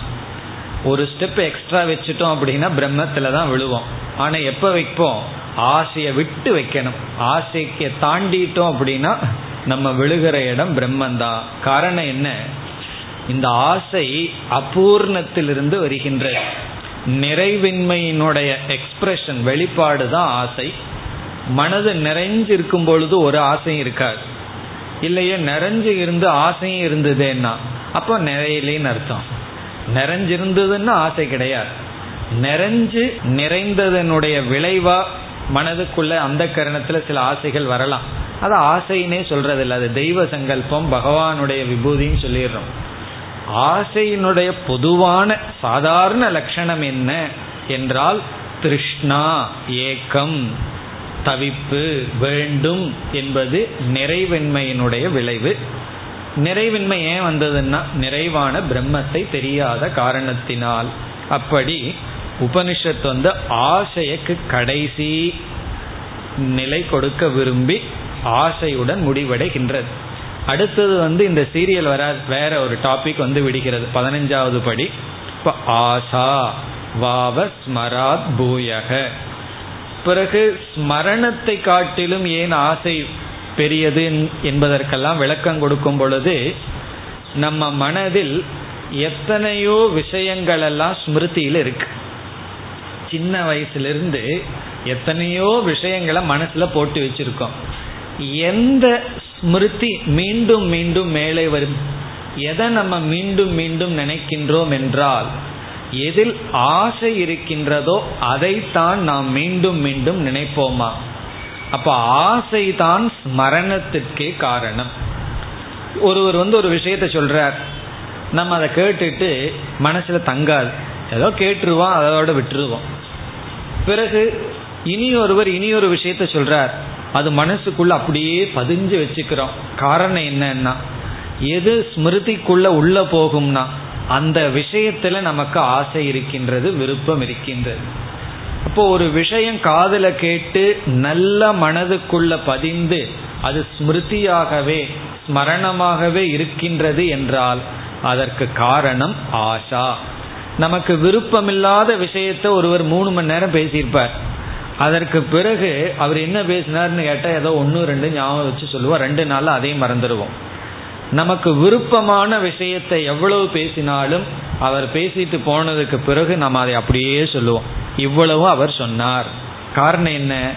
ஒரு ஸ்டெப் எக்ஸ்ட்ரா வச்சுட்டோம் அப்படின்னா பிரம்மத்துல தான் விழுவோம். ஆனா எப்ப வைப்போம்? ஆசையை விட்டு வைக்கணும். ஆசைக்கு தாண்டிட்டோம் அப்படின்னா நம்ம விழுகிற இடம் பிரம்மந்தான். காரணம் என்ன? இந்த ஆசை அபூர்ணத்திலிருந்து வருகின்ற நிறைவின்மையினுடைய எக்ஸ்பிரஷன் வெளிப்பாடு தான் ஆசை. மனது நிறைஞ்சு இருக்கும் பொழுது ஒரு ஆசையும் இருக்காது. இல்லையே நிறைஞ்சு இருந்து ஆசையும் இருந்ததுன்னா அப்போ நிறையிலேன்னு அர்த்தம். நிறைஞ்சிருந்ததுன்னா ஆசை கிடையாது. நிறைஞ்சு நிறைந்ததனுடைய விளைவா மனதுக்குள்ள அந்த கரணத்தில் சில ஆசைகள் வரலாம். அது ஆசைன்னே சொல்றது இல்லை அது தெய்வ சங்கல்பம் பகவானுடைய விபூதின்னு சொல்லிடுறோம். ஆசையினுடைய பொதுவான சாதாரண லட்சணம் என்ன என்றால் திருஷ்ணா ஏக்கம் தவிப்பு வேண்டும் என்பது நிறைவின்மையினுடைய விளைவு. நிறைவின்மை ஏன் வந்ததுன்னா நிறைவான பிரம்மத்தை தெரியாத காரணத்தினால். அப்படி உபனிஷத் வந்து ஆசைக்கு கடைசி நிலை கொடுக்க விரும்பி ஆசையுடன் முடிவடைகின்றது. அடுத்தது வந்து இந்த சீரியல் வர வேற ஒரு டாபிக் வந்து விடுகிறது. பதினஞ்சாவது படி. இப்போ ஆசா வாவ ஸ்மராத் பூயக. பிறகு ஸ்மரணத்தை காட்டிலும் ஏன் ஆசை பெரியது என்பதற்கெல்லாம் விளக்கம் கொடுக்கும் பொழுது நம்ம மனதில் எத்தனையோ விஷயங்கள் எல்லாம் ஸ்மிருதியில் இருக்கு. சின்ன வயசுலேருந்து எத்தனையோ விஷயங்களை மனசுல போட்டு வச்சிருக்கோம். எந்த ஸ்மிருதி மீண்டும் மீண்டும் மேலே வரும். எதை நம்ம மீண்டும் மீண்டும் நினைக்கின்றோம் என்றால் எதில் ஆசை இருக்கின்றதோ அதைத்தான் நாம் மீண்டும் மீண்டும் நினைப்போமா? அப்ப ஆசை தான் ஸ்மரணத்திற்கே காரணம். ஒருவர் வந்து ஒரு விஷயத்த சொல்றார். நம்ம அதை கேட்டுட்டு மனசுல தங்காது. ஏதோ கேட்டுருவோம் அதோட விட்டுருவோம். பிறகு இனி ஒருவர் இனி ஒரு விஷயத்த சொல்றார். அது மனசுக்குள்ள அப்படியே பதிஞ்சு வச்சுக்கிறோம். காரணம் என்னன்னா எது ஸ்மிருதிக்குள்ள உள்ள போகும்னா அந்த விஷயத்துல நமக்கு ஆசை இருக்கின்றது விருப்பம் இருக்கின்றது. அப்போ ஒரு விஷயம் காதல கேட்டு நல்ல மனதுக்குள்ள பதிந்து அது ஸ்மிருதியாகவே ஸ்மரணமாகவே இருக்கின்றது என்றால் அதற்கு காரணம் ஆசா. நமக்கு விருப்பமில்லாத விஷயத்த ஒருவர் மூணு மணி நேரம் பேசியிருப்பார். அதற்கு பிறகு அவர் என்ன பேசினார்னு கேட்டால் ஏதோ ஒன்று ரெண்டு ஞாபகம் வச்சு சொல்லுவோம் ரெண்டு நாளில் அதையும் மறந்துடுவோம் நமக்கு விருப்பமான விஷயத்தை எவ்வளவு பேசினாலும் அவர் பேசிட்டு போனதுக்கு பிறகு நம்ம அதை அப்படியே சொல்லுவோம். இவ்வளவும் அவர் சொன்னார். காரணம் என்ன?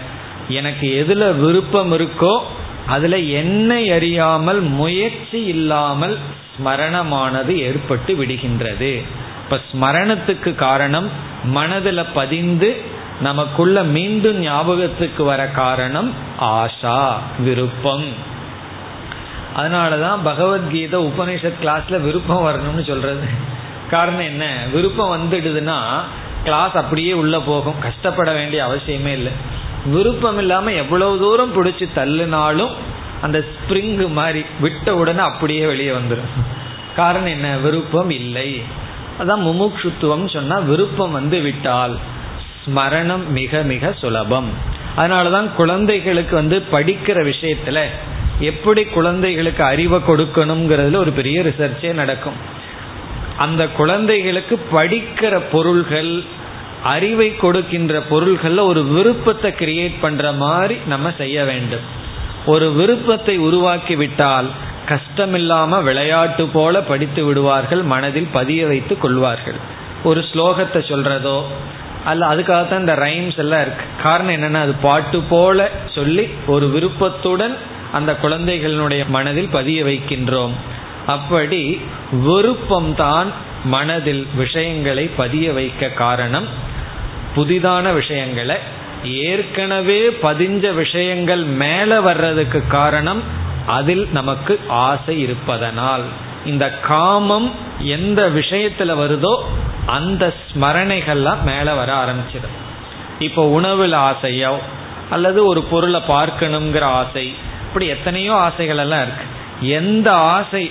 எனக்கு எதுல விருப்பம் இருக்கோ அதுல என்னை அறியாமல் முயற்சி இல்லாமல் ஸ்மரணமானது ஏற்பட்டு விடுகின்றது. இப்ப ஸ்மரணத்துக்கு காரணம் மனதில் பதிந்து நமக்குள்ள மீண்டும் ஞாபகத்துக்கு வர காரணம் ஆஷா விருப்பம். அதனாலதான் பகவத்கீதை உபனிஷத் கிளாஸ்ல விருப்பம் வரணும்னு சொல்றது. காரணம் என்ன? விருப்பம் வந்துடுதுன்னா கிளாஸ் அப்படியே உள்ள போகும். கஷ்டப்பட வேண்டிய அவசியமே இல்லை. விருப்பம் இல்லாம எவ்வளவு தூரம் பிடிச்சி தள்ளுனாலும் அந்த ஸ்ப்ரிங்கு மாதிரி விட்ட உடனே அப்படியே வெளியே வந்துடும் காரணம் என்ன? விருப்பம் இல்லை. அதான் முமுட்சுத்துவம் சொன்னா விருப்பம் வந்து விட்டால். ஸ்மரணம் மிக மிக சுலபம். அதனாலதான் குழந்தைகளுக்கு வந்து படிக்கிற விஷயத்துல எப்படி குழந்தைகளுக்கு அறிவை கொடுக்கணுங்கிறதுல ஒரு பெரிய ரிசர்ச்சே நடக்கும். அந்த குழந்தைகளுக்கு படிக்கிற பொருள்கள் அறிவை கொடுக்கின்ற பொருள்கள்ல ஒரு விருப்பத்தை கிரியேட் பண்ற மாதிரி நம்ம செய்ய வேண்டும். ஒரு விருப்பத்தை உருவாக்கி விட்டால் கஷ்டமில்லாம விளையாட்டு போல படித்து விடுவார்கள் மனதில் பதிய வைத்து கொள்வார்கள். ஒரு ஸ்லோகத்தை சொல்றதோ அல்ல அதுக்காக தான் இந்த ரைம்ஸ் எல்லாம் இருக்கு. காரணம் என்னன்னா அது பாட்டு போல சொல்லி ஒரு விருப்பத்துடன் அந்த குழந்தைகளுடைய மனதில் பதிய வைக்கின்றோம். அப்படி விருப்பம்தான் மனதில் விஷயங்களை பதிய வைக்க காரணம். புதிதான விஷயங்களை ஏற்கனவே பதிஞ்ச விஷயங்கள் மேல வர்றதுக்கு காரணம் அதில் நமக்கு ஆசை இருப்பதனால். இந்த காமம் எந்த விஷயத்துல வருதோ அந்த ஸ்மரணைகள்லாம் மேல வர ஆரம்பிச்சிடும். இப்போ உணவில் ஆசையோ அல்லது ஒரு பொருளை பார்க்கணுங்கிற ஆசை இப்படி எத்தனையோ ஆசைகள் எல்லாம் இருக்கு. எந்த ஆசை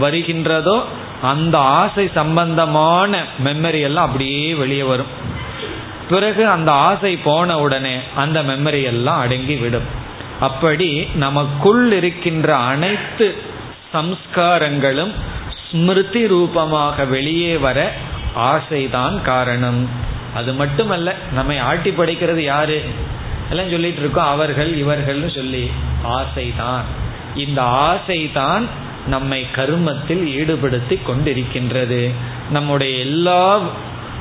வருகின்றதோ அந்த ஆசை சம்பந்தமான மெமரி எல்லாம் அப்படியே வெளியே வரும். பிறகு அந்த ஆசை போன உடனே அந்த மெமரி எல்லாம் அடங்கி விடும். அப்படி நமக்குள் இருக்கின்ற அனைத்து சம்ஸ்காரங்களும் ஸ்மிருதி ரூபமாக வெளியே வர ஆசைதான் காரணம். அது மட்டுமல்ல நம்மை ஆட்டி படைக்கிறது யாரு? எல்லாம் சொல்லிட்டு இருக்கோம் அவர்கள் இவர்கள்னு சொல்லி. ஆசைதான். இந்த ஆசைதான் நம்மை கருமத்தில் ஈடுபடுத்தி கொண்டிருக்கின்றது. நம்முடைய எல்லா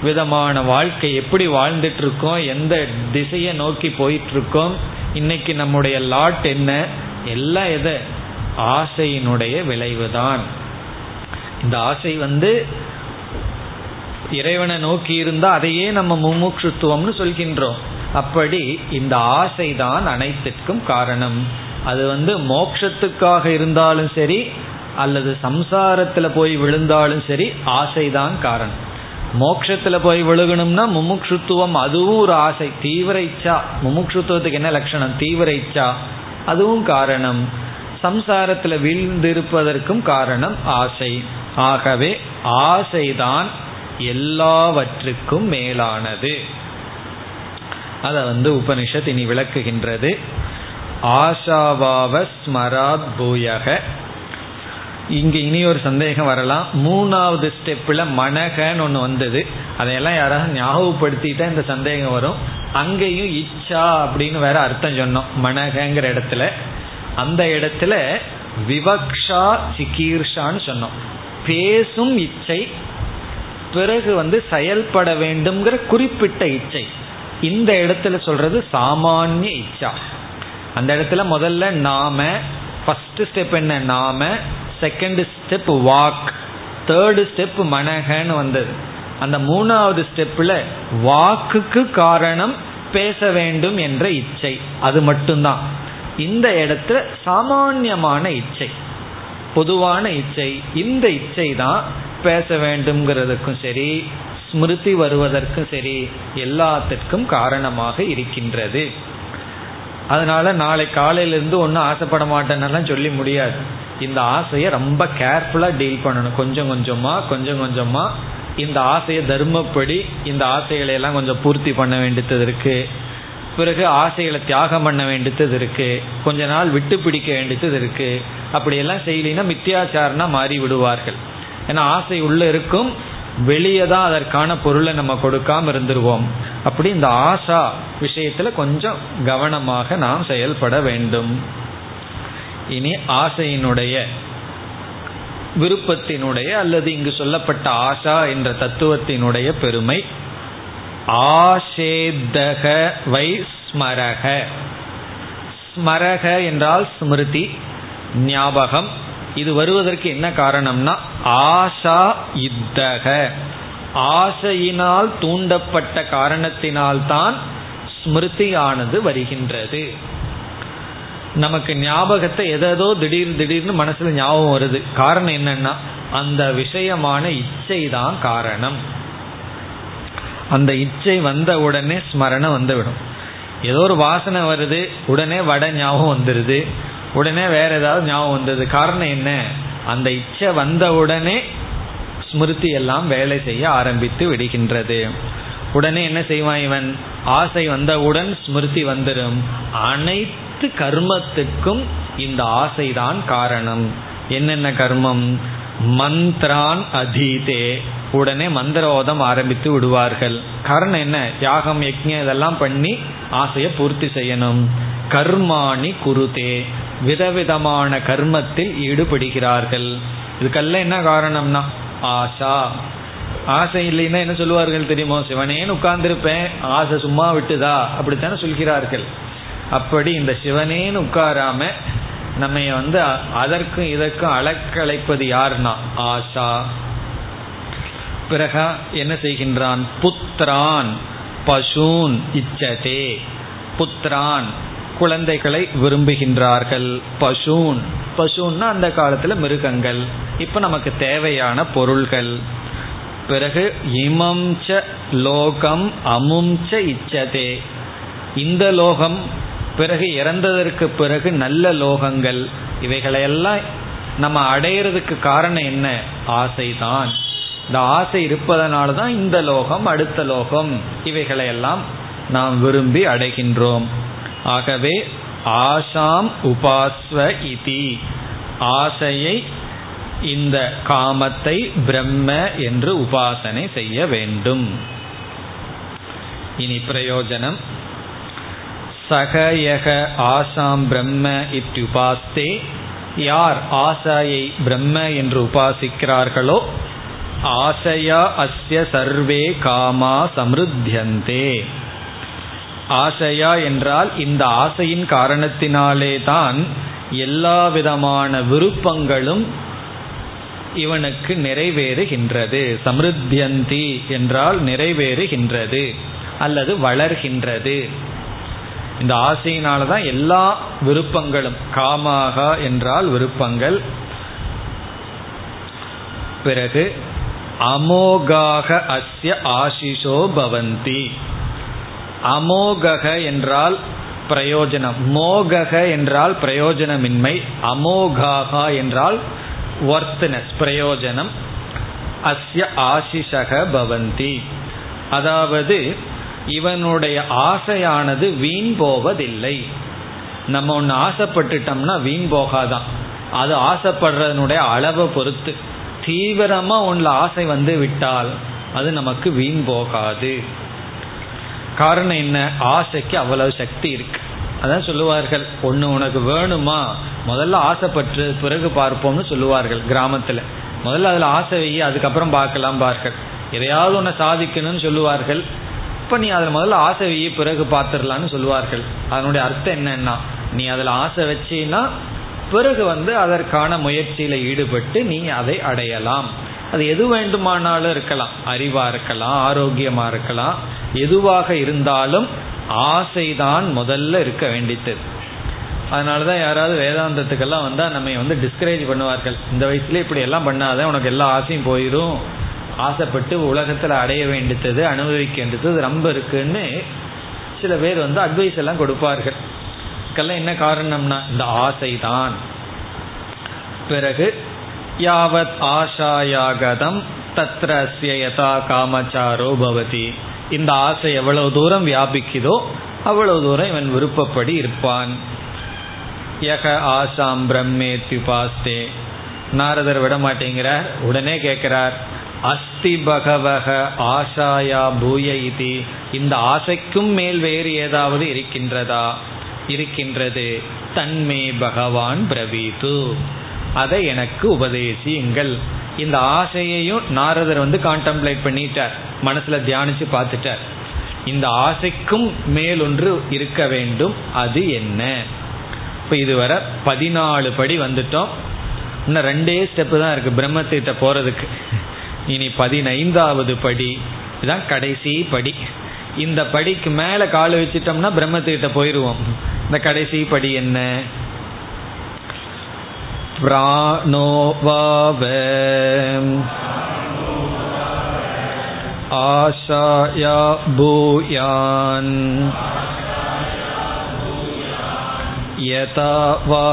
விதமான வாழ்க்கை எப்படி வாழ்ந்துட்டு இருக்கோம் எந்த திசையை நோக்கி போயிட்டு இருக்கோம் இன்னைக்கு நம்முடைய லாட் என்ன? எல்லாம் எதை? ஆசையினுடைய விளைவுதான். இந்த ஆசை வந்து இறைவனை நோக்கி இருந்தா அதையே நம்ம முமுட்சுத்துவம்னு சொல்கின்றோம். அப்படி இந்த ஆசை தான் அனைத்திற்கும் காரணம். அது வந்து மோட்சத்துக்காக இருந்தாலும் சரி அல்லது சம்சாரத்துல போய் விழுந்தாலும் சரி ஆசைதான் காரணம். மோட்சத்துல போய் விழுகணும்னா முமுட்சுத்துவம் அதுவும் ஒரு ஆசை. தீவிர இச்சா முமுட்சுத்துவத்துக்கு என்ன லட்சணம்? தீவிர இச்சா அதுவும் காரணம். சம்சாரத்துல வீழ்ந்திருப்பதற்கும் காரணம் ஆசை. ஆகவே ஆசைதான் எல்லாவற்றுக்கும் மேலானது. அதை வந்து உபனிஷத் இனி விளக்குகின்றது. ஆஷாவாவ ஸ்மராத் பூயக. இங்கே இனி ஒரு சந்தேகம் வரலாம். மூணாவது ஸ்டெப்பில் மனகன்னு ஒன்று வந்தது. அதையெல்லாம் யாராவது ஞாபகப்படுத்திட்டா இந்த சந்தேகம் வரும். அங்கேயும் இச்சா அப்படின்னு வேற அர்த்தம் சொன்னோம். மனகங்கிற இடத்துல. அந்த இடத்துல விவக்ஷா சிகீர்ஷான்னு சொன்னோம். பேசும் இச்சை பிறகு வந்து செயல்பட வேண்டும்ங்கிற குறிப்பிட்ட இச்சை. இந்த இடத்துல சொல்றது சாமானிய இச்சா. அந்த இடத்துல முதல்ல நாம ஃபர்ஸ்ட் ஸ்டெப் என்ன? நாம second step walk. Third step மனகன்னு வந்தது. அந்த மூணாவது ஸ்டெப்ல வாக்குக்கு காரணம் பேச வேண்டும் என்ற இச்சை. அது மட்டும்தான். இந்த இடத்துல சாமான்யமான இச்சை. பொதுவான இச்சை. இந்த இச்சை தான் பேச வேண்டும்ங்கிறதுக்கும் சரி ஸ்மிருதி வருவதற்கும் சரி எல்லாத்திற்கும் காரணமாக இருக்கின்றது. அதனால நாளை காலையிலிருந்து ஒன்றும் ஆசைப்பட மாட்டேன்னெல்லாம் சொல்லி முடியாது. இந்த ஆசையை ரொம்ப கேர்ஃபுல்லாக டீல் பண்ணணும். கொஞ்சம் கொஞ்சமாக கொஞ்சம் கொஞ்சமாக இந்த ஆசையை தர்மப்படி இந்த ஆசைகளை எல்லாம் கொஞ்சம் பூர்த்தி பண்ண வேண்டியது இருக்கு. பிறகு ஆசைகளை தியாகம் பண்ண வேண்டியது இருக்கு. கொஞ்ச நாள் விட்டு பிடிக்க வேண்டியது இருக்கு. அப்படியெல்லாம் செய்யலினா மித்தியாச்சாரனா மாறி விடுவார்கள் ஏன்னா ஆசை உள்ள இருக்கும் வெளியே தான் அதற்கான பொருளை நம்ம கொடுக்காம இருந்துருவோம். அப்படி இந்த ஆசா விஷயத்துல கொஞ்சம் கவனமாக நாம் செயல்பட வேண்டும். இனி ஆசையினுடைய விருப்பத்தினுடைய அல்லது இங்கு சொல்லப்பட்ட ஆசா என்ற தத்துவத்தினுடைய பெருமை ஆசேதக வை ஸ்மரக. ஸ்மரக என்றால் ஸ்மிருதி ஞாபகம். இது வருவதற்கு என்ன காரணம்னா ஆசா யுத்தக. ஆசையினால் தூண்டப்பட்ட காரணத்தினால்தான் ஸ்மிருதியானது வருகின்றது. நமக்கு ஞாபகத்தை எதோ திடீர் திடீர்னு மனசுல ஞாபகம் வருது. காரணம் என்னன்னா அந்த விஷயமான இச்சை தான் காரணம். அந்த இச்சை வந்த உடனே ஸ்மரணம் வந்துவிடும். ஏதோ ஒரு வாசனை வருது உடனே வட ஞாபகம் வந்துடுது உடனே வேற ஏதாவது ஞாபகம் வந்தது. காரணம் என்ன? அந்த இச்சை வந்தவுடனே ஸ்மிருதி எல்லாம் வேலை செய்ய ஆரம்பித்து விடுகின்றது. உடனே என்ன செய்வான் இவன்? ஆசை வந்தவுடன் ஸ்மிருதி வந்துடும் அனைத்து கர்மத்துக்கும் இந்த ஆசைதான் காரணம். என்னென்ன கர்மம்? மந்த்ரான் அதீதே. உடனே மந்திரோதம் ஆரம்பித்து விடுவார்கள். காரணம் என்ன? யாகம் யக்ஞம் இதெல்லாம் பண்ணி ஆசையை பூர்த்தி செய்யணும். கர்மாணி குருதே. விதவிதமான கர்மத்தில் ஈடுபடுகிறார்கள். இதுக்கெல்லாம் என்ன காரணம்னா ஆசா. ஆசை இல்லைன்னா என்ன சொல்லுவார்கள் தெரியுமோ? சிவனேன்னு உட்கார்ந்துருப்பேன். ஆசை சும்மா விட்டுதா? அப்படித்தானே சொல்கிறார்கள். அப்படி இந்த சிவனேன்னு உட்காராம நம்ம வந்து அதற்கும் இதற்கும் அலக்கழைப்பது யாருன்னா ஆசா. பிறகு என்ன செய்கின்றான்? புத்திரான் பசூன் இச்சதே. புத்திரான் குழந்தைகளை விரும்புகின்றார்கள். பசூன். பசுன்னா அந்த காலத்துல மிருகங்கள். இப்ப நமக்கு தேவையான பொருள்கள். பிறகு இமம்ச லோகம் அமும்ச இச்சதே. இந்த லோகம் பிறகு இறந்ததற்கு பிறகு நல்ல லோகங்கள். இவைகளையெல்லாம் நம்ம அடையிறதுக்கு காரணம் என்ன? ஆசைதான். இந்த ஆசை இருப்பதனால தான் இந்த லோகம் அடுத்த லோகம். இவைகளையெல்லாம் நாம் விரும்பி அடைகின்றோம். ஆகவே ஆசாம் உபாஸ்வ இதி. ஆசையை இந்த காமத்தை பிரம்ம என்று உபாசனை செய்ய வேண்டும். இனி பிரயோஜனம். சகயக ஆசாம் பிரம்ம இத்யுபாஸ்தே யார் ஆசையை பிரம்ம என்று உபாசிக்கிறார்களோ ஆசையா அஸ்ய சர்வே காமா சமிருத்தியந்தே. ஆசையா என்றால் இந்த ஆசையின் காரணத்தினாலே தான் எல்லா விதமான விருப்பங்களும் இவனுக்கு நிறைவேறுகின்றது. சமிருத்தியந்தி என்றால் நிறைவேறுகின்றது அல்லது வளர்கின்றது. இந்த ஆசையினால தான் எல்லா விருப்பங்களும் காமாக என்றால் விருப்பங்கள். பிறகு அமோகாக அஸ்ய ஆசிஷோ பவந்தி. அமோகக என்றால் பிரயோஜனம். மோகக என்றால் பிரயோஜனமின்மை. அமோகாகா என்றால் ஒர்த்னஸ் பிரயோஜனம். அஸ்ய ஆசிஷக பவந்தி. அதாவது இவனுடைய ஆசையானது வீண் போவதில்லை. நம்ம ஒன்று ஆசைப்பட்டுட்டோம்னா வீண் போகாதான். அது ஆசைப்படுறதனுடைய அளவை பொறுத்து. தீவிரமாக உள்ள ஆசை வந்து விட்டால் அது நமக்கு வீண் போகாது. காரணம் என்ன? ஆசைக்கு அவ்வளவு சக்தி இருக்கு. அதான் சொல்லுவார்கள் ஒன்று உனக்கு வேணுமா? முதல்ல ஆசைப்பட்டு பிறகு பார்ப்போம்னு சொல்லுவார்கள் கிராமத்தில். முதல்ல அதில் ஆசை வைய அதுக்கப்புறம் பார்க்கலாம் பார்கள். எதையாவது ஒன்று சாதிக்கணும்னு சொல்லுவார்கள். இப்போ நீ அதில் முதல்ல ஆசை வைய பிறகு பார்த்துடலான்னு சொல்லுவார்கள். அதனுடைய அர்த்தம் என்னன்னா நீ அதில் ஆசை வச்சின்னா பிறகு வந்து அதற்கான முயற்சியில் ஈடுபட்டு நீ அதை அடையலாம். அது எது வேண்டுமானாலும் இருக்கலாம். அறிவாக இருக்கலாம் ஆரோக்கியமாக இருக்கலாம். எதுவாக இருந்தாலும் ஆசைதான் முதல்ல இருக்க வேண்டித்தது அதனால தான் யாராவது வேதாந்தத்துக்கெல்லாம் வந்தால் நம்ம வந்து டிஸ்கரேஜ் பண்ணுவார்கள். இந்த வயசுல இப்படி எல்லாம் பண்ணாத உனக்கு எல்லா ஆசையும் போயிடும் ஆசைப்பட்டு உலகத்தில் அடைய வேண்டியது அனுபவிக்க வேண்டியது ரொம்ப இருக்குன்னு சில பேர் வந்து அட்வைஸ் எல்லாம் கொடுப்பார்கள். இதுக்கெல்லாம் என்ன காரணம்னா இந்த ஆசை தான் பிறகு யாவத் ஆஷாயாகதம் தத்ரஸ்ய யதா காமச்சாரோ பவதி. இந்த ஆசை எவ்வளவு தூரம் வியாபிக்குதோ அவ்வளவு தூரம் இவன் விருப்பப்படி இருப்பான். யக ஆசாம் பிரம்மே திபாஸ்தே. நாரதர் விட மாட்டேங்கிறார். உடனே கேட்கிறார் அஸ்தி பகவக ஆசாயா பூய இது. இந்த ஆசைக்கும் மேல் வேறு ஏதாவது இருக்கின்றதா? இருக்கின்றது. தன்மே பகவான் பிரவீது அதை எனக்கு உபதேசியுங்கள். இந்த ஆசையையும் நாரதர் வந்து கான்டம்ப்ளேட் பண்ணிட்டார். மனசுல தியானிச்சு பார்த்துட்டார். இந்த ஆசைக்கும் மேலொன்று இருக்க வேண்டும். அது என்ன? இப்ப இதுவரை பதினாலு படி வந்துட்டோம். இன்னும் ரெண்டே ஸ்டெப்பு தான் இருக்கு பிரம்மத்திட்ட போறதுக்கு. இனி பதினைந்தாவது படி. இதுதான் கடைசி படி. இந்த படிக்கு மேல கால் வச்சிட்டோம்னா பிரம்மத்திட்ட போயிடுவோம் இந்த கடைசி படி என்ன? प्राणो वाव आशाया भूयान् यथा वा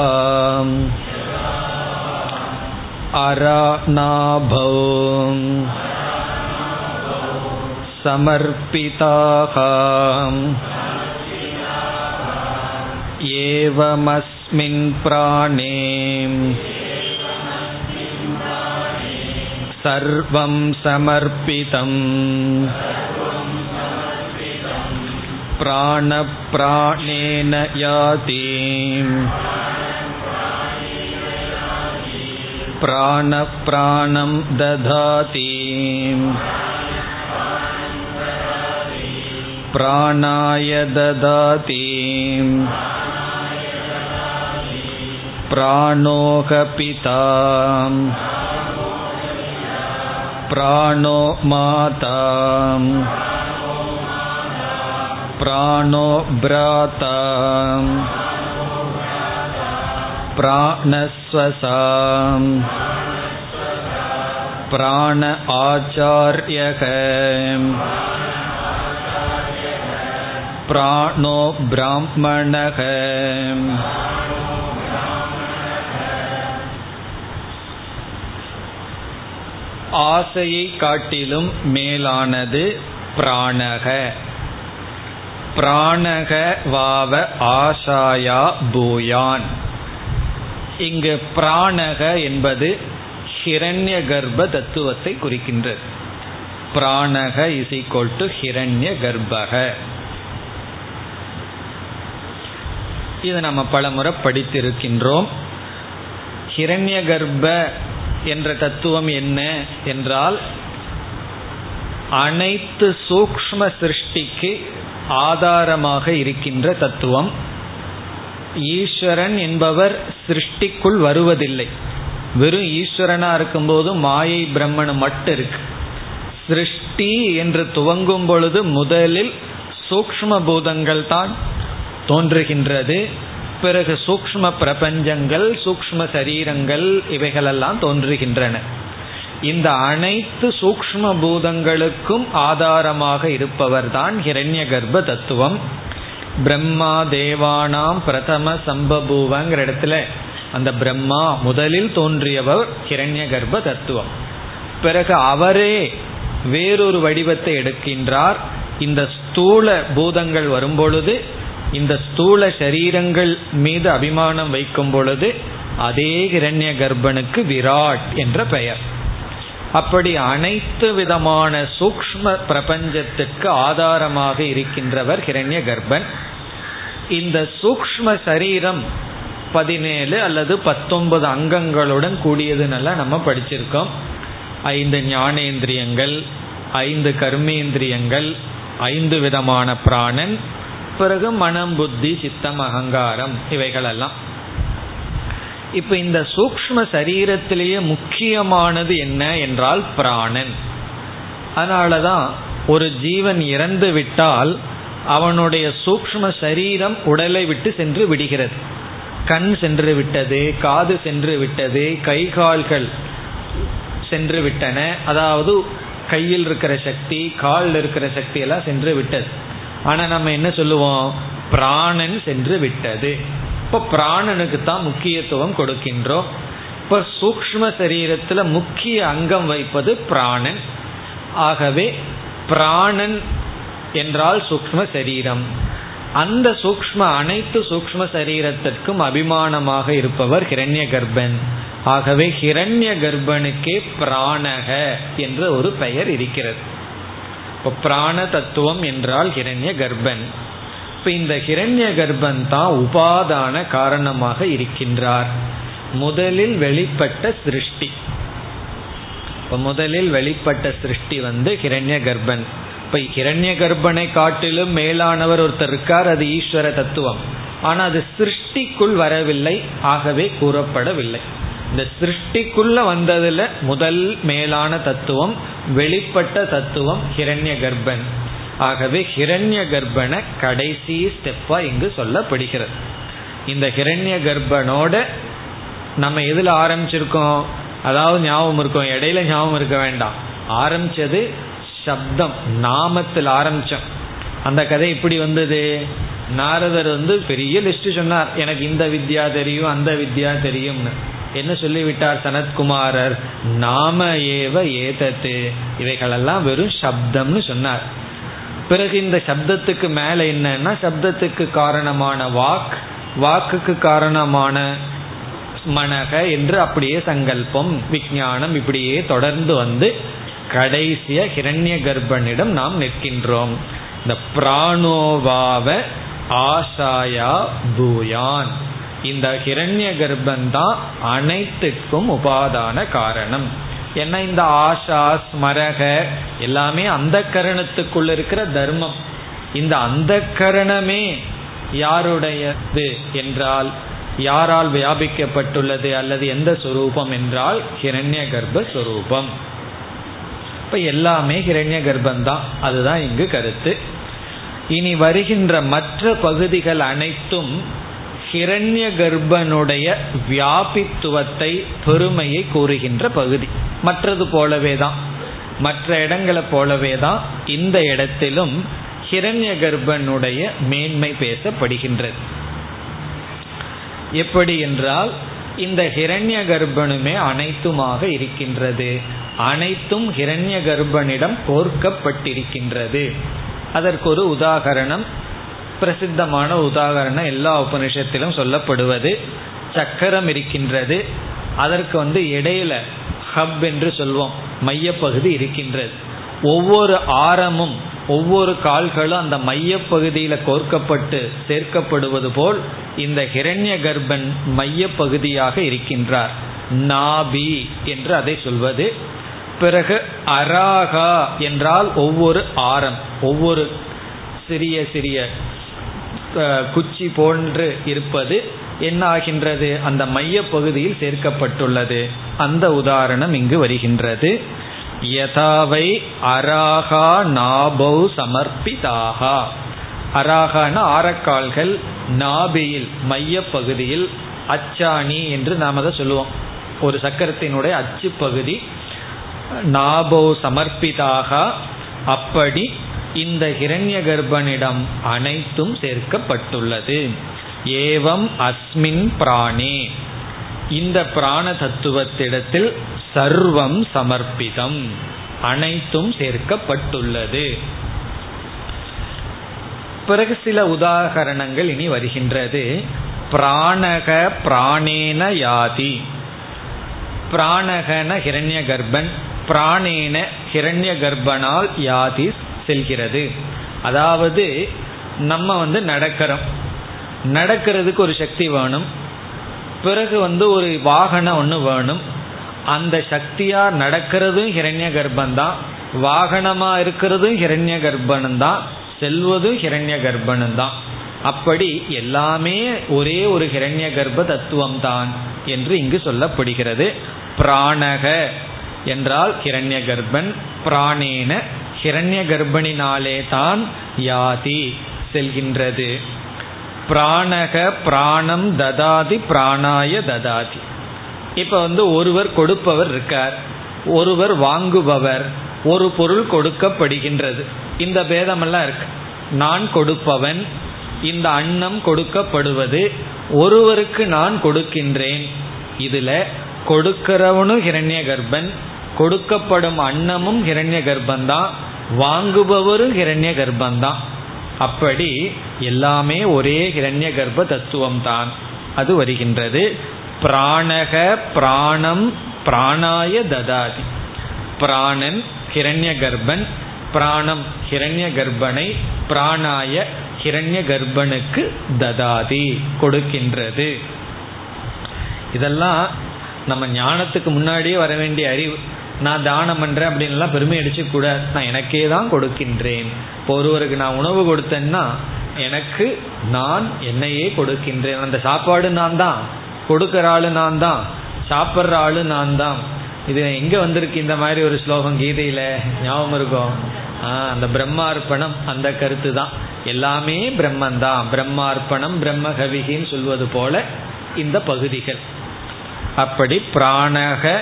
अरानाभौ समर्पिताः एवमस्मिन् प्राणे सर्वं समर्पितम् प्राणप्राणेन याति प्राणप्राणं दधाति प्राणाय ददाति प्राणोकपिता प्राणो माता प्राणो भ्राता प्राणस्वसा प्राण आचार्यः प्राणो ब्राह्मणः ஆசையை காட்டிலும் மேலானது பிராணக. பிராணக வாவ ஆசாயா பூயான். இங்கு பிராணக என்பது ஹிரண்ய கர்ப்ப தத்துவத்தை குறிக்கின்றது. பிராணக இஸ் ஈக்வல் டு ஹிரண்ய கர்ப்பக இது நம்ம பலமுறை படித்திருக்கின்றோம். ஹிரண்ய கர்ப்ப என்ற தத்துவம் என்ன என்றால் அனைத்து சூக்ம சிருஷ்டிக்கு ஆதாரமாக இருக்கின்ற தத்துவம். ஈஸ்வரன் என்பவர் சிருஷ்டிக்குள் வருவதில்லை. வெறும் ஈஸ்வரனா இருக்கும்போது மாயை பிரம்மன் மட்டும் இருக்கு. சிருஷ்டி என்று துவங்கும் பொழுது முதலில் சூக்ம பூதங்கள் தான் தோன்றுகின்றது. பிறகு சூக்ம பிரபஞ்சங்கள் சூக்ம சரீரங்கள் இவைகளெல்லாம் தோன்றுகின்றன. இந்த அனைத்து சூக்ம பூதங்களுக்கும் ஆதாரமாக இருப்பவர்தான் ஹிரண்ய கர்ப்ப தத்துவம். பிரம்மா தேவானாம் பிரதம சம்பபூவங்கிற இடத்துல அந்த பிரம்மா முதலில் தோன்றியவர் ஹிரண்ய கர்ப்ப தத்துவம். பிறகு அவரே வேறொரு வடிவத்தை எடுக்கின்றார். இந்த ஸ்தூல பூதங்கள் வரும்பொழுது இந்த ஸ்தூல சரீரங்கள் மீது அபிமானம் வைக்கும் பொழுது அதே ஹிரண்ய கர்ப்பனுக்கு விராட் என்ற பெயர். அப்படி அனைத்து விதமான சூக்ம பிரபஞ்சத்துக்கு ஆதாரமாக இருக்கின்றவர் ஹிரண்ய கர்ப்பன். இந்த சூக்ம சரீரம் பதினேழு அல்லது பத்தொன்பது அங்கங்களுடன் கூடியதுன்னெல்லாம் நம்ம படிச்சிருக்கோம். ஐந்து ஞானேந்திரியங்கள் ஐந்து கர்மேந்திரியங்கள் ஐந்து விதமான பிராணன் பிறகு மனம் புத்தி சித்தம் அகங்காரம் இவைகளெல்லாம். இப்ப இந்த சூக்ம சரீரத்திலேயே முக்கியமானது என்ன என்றால் பிராணன். அதனாலதான் ஒரு ஜீவன் இறந்து விட்டால் அவனுடைய சூக்ம சரீரம் உடலை விட்டு சென்று விடுகிறது. கண் சென்று விட்டது காது சென்று விட்டது கை கால்கள் சென்று விட்டன. அதாவது கையில் இருக்கிற சக்தி காலில் இருக்கிற சக்தி எல்லாம் சென்று விட்டது. ஆனா நம்ம என்ன சொல்லுவோம்? பிராணன் சென்று விட்டது. இப்போ பிராணனுக்கு தான் முக்கியத்துவம் கொடுக்கின்றோம். இப்ப சூக்ம சரீரத்துல முக்கிய அங்கம் வைப்பது பிராணன். ஆகவே பிராணன் என்றால் சூக்ம சரீரம். அந்த சூக்ம அனைத்து சூக்ம சரீரத்திற்கும் அபிமானமாக இருப்பவர் ஹிரண்ய கர்ப்பன் ஆகவே ஹிரண்ய கர்ப்பனுக்கே பிராணக என்ற ஒரு பெயர் இருக்கிறது. இப்போ பிராண தத்துவம் என்றால் ஹிரண்ய கர்ப்பன். இப்போ இந்த ஹிரண்ய கர்ப்பன் தான் உபாதான காரணமாக இருக்கின்றார். முதலில் வெளிப்பட்ட சிருஷ்டி. இப்போ முதலில் வெளிப்பட்ட சிருஷ்டி வந்து ஹிரண்ய கர்ப்பன். இப்போ ஹிரண்ய கர்ப்பனை காட்டிலும் மேலானவர் ஒருத்தர் இருக்கார் அது ஈஸ்வர தத்துவம். ஆனால் அது சிருஷ்டிக்குள் வரவில்லை ஆகவே கூறப்படவில்லை. இந்த சிருஷ்டிக்குள்ள வந்ததுல முதல் மேலான தத்துவம் வெளிப்பட்ட தத்துவம் ஹிரண்ய கர்ப்பன். ஆகவே ஹிரண்ய கர்ப்பனை கடைசி ஸ்டெப்பா இங்கு சொல்லப்படுகிறது. இந்த ஹிரண்ய கர்ப்பனோட நம்ம எதுல ஆரம்பிச்சிருக்கோம்? அதாவது ஞாபகம் இருக்கும் இடையில ஞாபகம் இருக்க வேண்டாம். ஆரம்பிச்சது சப்தம் நாமத்தில் ஆரம்பிச்சோம். அந்த கதை இப்படி வந்தது. நாரதர் வந்து பெரிய லிஸ்ட் சொன்னார் எனக்கு இந்த வித்யா தெரியும் அந்த வித்யா தெரியும்னு. என்ன சொல்லிவிட்டார் சனத்குமாரர்? நாம ஏவ ஏதத்து. இவைகளெல்லாம் வெறும் சப்தம்னு சொன்னார். பிறகு இந்த சப்தத்துக்கு மேல என்னன்னா சப்தத்துக்கு காரணமான வாக் வாக்குக்கு காரணமான மனக என்று அப்படியே சங்கல்பம் விஞ்ஞானம் இப்படியே தொடர்ந்து வந்து கடைசிய ஹிரண்ய கர்ப்பனிடம் நாம் நிற்கின்றோம். இந்த பிராணோவாவ ஆசாயா பூயான். இந்த ஹிரண்ய கர்ப்பன் தான் அனைத்துக்கும் உபாதான காரணம். ஏன்னா இந்த ஆஷா ஸ்மரக எல்லாமே அந்த கரணத்துக்குள்ள இருக்கிற தர்மம். இந்த அந்த கரணமே யாருடையது என்றால் யாரால் வியாபிக்கப்பட்டுள்ளது அல்லது எந்த சுரூபம் என்றால் ஹிரண்ய கர்ப்பஸ்வரூபம் இப்ப எல்லாமே ஹிரண்ய கர்ப்பந்தான் அதுதான் இங்கு கருத்து. இனி வருகின்ற மற்ற பகுதிகள் அனைத்தும் ஹிரண்ய கர்ப்பனுடைய வியாபித்துவத்தை பெருமையை கூறுகின்ற பகுதி. மற்றது போலவே தான். மற்ற இடங்களை போலவே தான் இந்த இடத்திலும் ஹிரண்ய கர்ப்பனுடைய மேன்மை பேசப்படுகின்றது. எப்படி என்றால் இந்த ஹிரண்ய கர்ப்பனுமே அனைத்துமாக இருக்கின்றது. அனைத்தும் ஹிரண்ய கர்ப்பனிடம் கோர்க்கப்பட்டிருக்கின்றது. அதற்கு ஒரு உதாகரணம் பிரசித்தமான உதாகரணம் எல்லா உபனிஷத்திலும் சொல்லப்படுவது. சக்கரம் இருக்கின்றது. அதற்கு வந்து இடையில ஹப் என்று சொல்வோம். மையப்பகுதி இருக்கின்றது. ஒவ்வொரு ஆரமும் ஒவ்வொரு கால்களும் அந்த மையப்பகுதியில் கோர்க்கப்பட்டு சேர்க்கப்படுவது போல் இந்த ஹிரண்ய கர்ப்பன் மையப்பகுதியாக இருக்கின்றார். நாபி என்று அதை சொல்வது. பிறகு அராகா என்றால் ஒவ்வொரு ஆரம் ஒவ்வொரு சிறிய சிறிய குச்சி போன்று இருப்பது என்ன ஆகின்றது அந்த மைய பகுதியில் சேர்க்கப்பட்டுள்ளது. அந்த உதாரணம் இங்கு வருகின்றது. யதாவை அராகா நாபௌ சமர்ப்பிதாகா. அராகான ஆரக்கால்கள் நாபியில் மைய பகுதியில் அச்சாணி என்று நாம் அதை சொல்லுவோம். ஒரு சக்கரத்தினுடைய அச்சு பகுதி நாபோ சமர்ப்பிதாக. அப்படி இந்த ஹிரண்ய கர்ப்பனிடம் அனைத்தும் சேர்க்கப்பட்டுள்ளது. ஏவம் அஸ்மின் பிராணே. இந்த பிராண தத்துவத்திடத்தில் சர்வம் சமர்ப்பிதம். அனைத்தும் சேர்க்கப்பட்டுள்ளது. பிறகு சில உதாகரணங்கள் இனி வருகின்றது. பிராணக பிராணேன யாதி. பிராணகன ஹிரண்ய கர்ப்பன் பிராணேன ஹிரண்ய கர்ப்பனால் யாதி செல்கிறது. அதாவது நம்ம வந்து நடக்கிறோம். நடக்கிறதுக்கு ஒரு சக்தி வேணும். பிறகு வந்து ஒரு வாகனம் ஒன்று வேணும். அந்த சக்தியாக நடக்கிறதும் ஹிரண்ய கர்ப்பந்தான். வாகனமாக இருக்கிறதும் ஹிரண்ய கர்ப்பனும் தான் செல்வதும் ஹிரண்ய கர்ப்பனும் தான் அப்படி எல்லாமே ஒரே ஒரு ஹிரண்ய கர்ப்ப தத்துவம் தான் என்று இங்கு சொல்லப்படுகிறது. பிராணக என்றால் ஹிரண்ய கர்ப்பன் பிராணேன ஹிரண்ய கர்ப்பணினாலே தான் யாதி செல்கின்றது. பிராணக பிராணம் ததாதி பிராணாய ததாதி. இப்போ வந்து ஒருவர் கொடுப்பவர் இருக்கார். ஒருவர் வாங்குபவர் ஒரு பொருள் கொடுக்கப்படுகின்றது. இந்த பேதமெல்லாம் இருக்கு. நான் கொடுப்பவன் இந்த அன்னம் கொடுக்கப்படுவது ஒருவருக்கு நான் கொடுக்கின்றேன். இதுல கொடுக்கிறவனும் ஹிரண்ய கர்ப்பன் கொடுக்கப்படும் அன்னமும் ஹிரண்ய கர்ப்பன் தான் வாங்குபவரும் ஹிரண்ய கர்ப்பந்தான் அப்படி எல்லாமே ஒரே ஹிரண்ய கர்ப்ப தத்துவம் தான் அது வருகின்றது. பிராணக பிராணம் பிராணாய ததாதி. பிராணன் ஹிரண்ய கர்ப்பன் பிராணம் ஹிரண்ய கர்ப்பனை பிராணாய ஹிரண்ய கர்ப்பனுக்கு ததாதி கொடுக்கின்றது. இதெல்லாம் நம்ம ஞானத்துக்கு முன்னாடியே வர வேண்டிய அறிவு. நான் தானம் பண்றேன் அப்படின்லாம் பெருமை அடிச்சு கூட நான் எனக்கே தான் கொடுக்கின்றேன். இப்போ ஒருவருக்கு நான் உணவு கொடுத்தேன்னா எனக்கு நான் என்னையே கொடுக்கின்றேன். அந்த சாப்பாடு நான் தான் கொடுக்கிற ஆளு நான் தான் சாப்பிட்ற ஆளு நான் தான். இது எங்க வந்திருக்கு இந்த மாதிரி ஒரு ஸ்லோகம் கீதையில? ஞாபகம் இருக்கும் அந்த பிரம்மார்ப்பணம் அந்த கருத்து தான். எல்லாமே பிரம்மன் தான். பிரம்மார்ப்பணம் பிரம்ம கவிகின்னு சொல்வது போல இந்த பகுதிகள். அப்படி பிராணக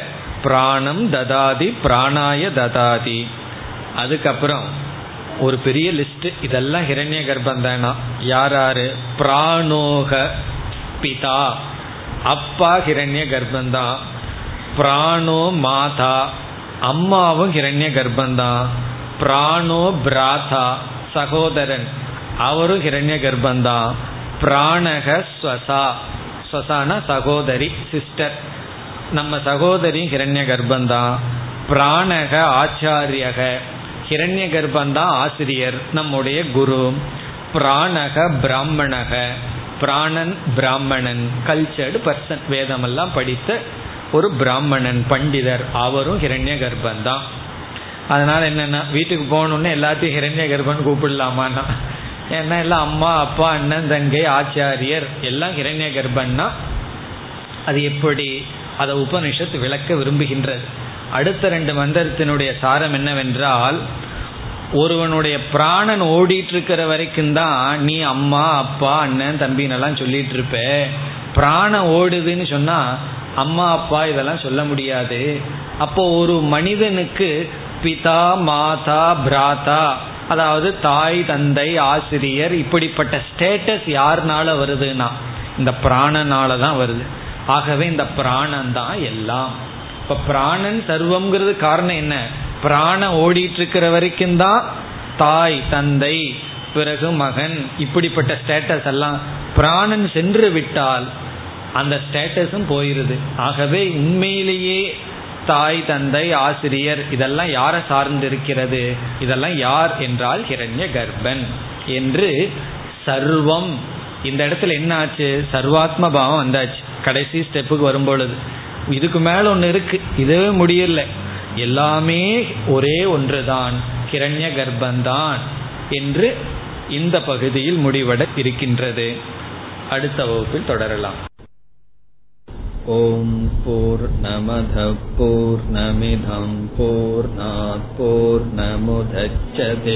பிராணம் ததாதி பிராணாய ததாதி. அதுக்கப்புறம் ஒரு பெரிய லிஸ்ட் இதெல்லாம் ஹிரண்ய கர்ப்பம் தானா? யார் யாரு பிராணோக பிதா. அப்பா ஹிரண்ய கர்ப்பந்தான் பிராணோ மாதா. அம்மாவும் ஹிரண்ய கர்ப்பந்தான் பிராணோ பிராதா சகோதரன். அவரும் ஹிரண்ய கர்ப்பந்தான் பிராணக ஸ்வசா. ஸ்வசான சகோதரி சிஸ்டர் நம்ம சகோதரி ஹிரண்ய கர்ப்பந்தான் பிராணக ஆச்சாரியக. ஹிரண்ய கர்ப்பந்தான் ஆசிரியர் நம்முடைய குரு. பிராணக பிராமணக. பிராணன் பிராமணன் கல்ச்சர்டு பர்சன் வேதமெல்லாம் படித்த ஒரு பிராமணன் பண்டிதர். அவரும் ஹிரண்ய கர்ப்பந்தான் அதனால என்னன்னா வீட்டுக்கு போகணுன்னு எல்லாத்தையும் ஹிரண்ய கர்ப்பன் கூப்பிடலாமான்னா. ஏன்னா எல்லாம் அம்மா அப்பா அண்ணன் தங்கை ஆச்சாரியர் எல்லாம் ஹிரண்ய கர்ப்பன்னா அது எப்படி? அதை உபனிஷத்து விளக்க விரும்புகின்றது. அடுத்த ரெண்டு மந்திரத்தினுடைய சாரம் என்னவென்றால் ஒருவனுடைய பிராணன் ஓடிட்டு இருக்கிற வரைக்கும் தான் நீ அம்மா அப்பா அண்ணன் தம்பின்னெல்லாம் சொல்லிட்டு இருப்ப பிராணம் ஓடுதுன்னு சொன்னா அம்மா அப்பா இதெல்லாம் சொல்ல முடியாது. அப்போ ஒரு மனிதனுக்கு பிதா மாதா பிராதா அதாவது தாய் தந்தை ஆசிரியர் இப்படிப்பட்ட ஸ்டேட்டஸ் யாருனால வருதுன்னா இந்த பிராணனால தான் வருது. ஆகவே இந்த பிராணன் தான் எல்லாம். இப்ப பிராணன் சர்வம்ங்கிறது காரணம் என்ன? பிராணம் ஓடிட்டு இருக்கிற வரைக்கும் தான் தாய் தந்தை பிறகு மகன் இப்படிப்பட்ட ஸ்டேட்டஸ் எல்லாம் பிராணன் சென்று விட்டால் அந்த ஸ்டேட்டஸும் போயிருது. ஆகவே உண்மையிலேயே தாய் தந்தை ஆசிரியர் இதெல்லாம் யாரை சார்ந்து இருக்கிறது இதெல்லாம் யார் என்றால் ஹிரண்ய கர்ப்பன் என்று சர்வம். இந்த இடத்துல என்ன ஆச்சு? சர்வாத்ம பாவம் வந்தாச்சு. கடைசி ஸ்டெப்புக்கு வரும்பொழுது இதுக்கு மேல ஒன்று இருக்கு இதுவே முடியல எல்லாமே ஒரே ஒன்றுதான் கிரண்ய கர்ப்பந்தான் என்று இந்த பகுதியில் முடிவட இருக்கின்றது அடுத்த வகுப்பில் தொடரலாம் ॐ पूर्णमधः पूर्णमिधं पूर्णात् पूर्णमुदच्छते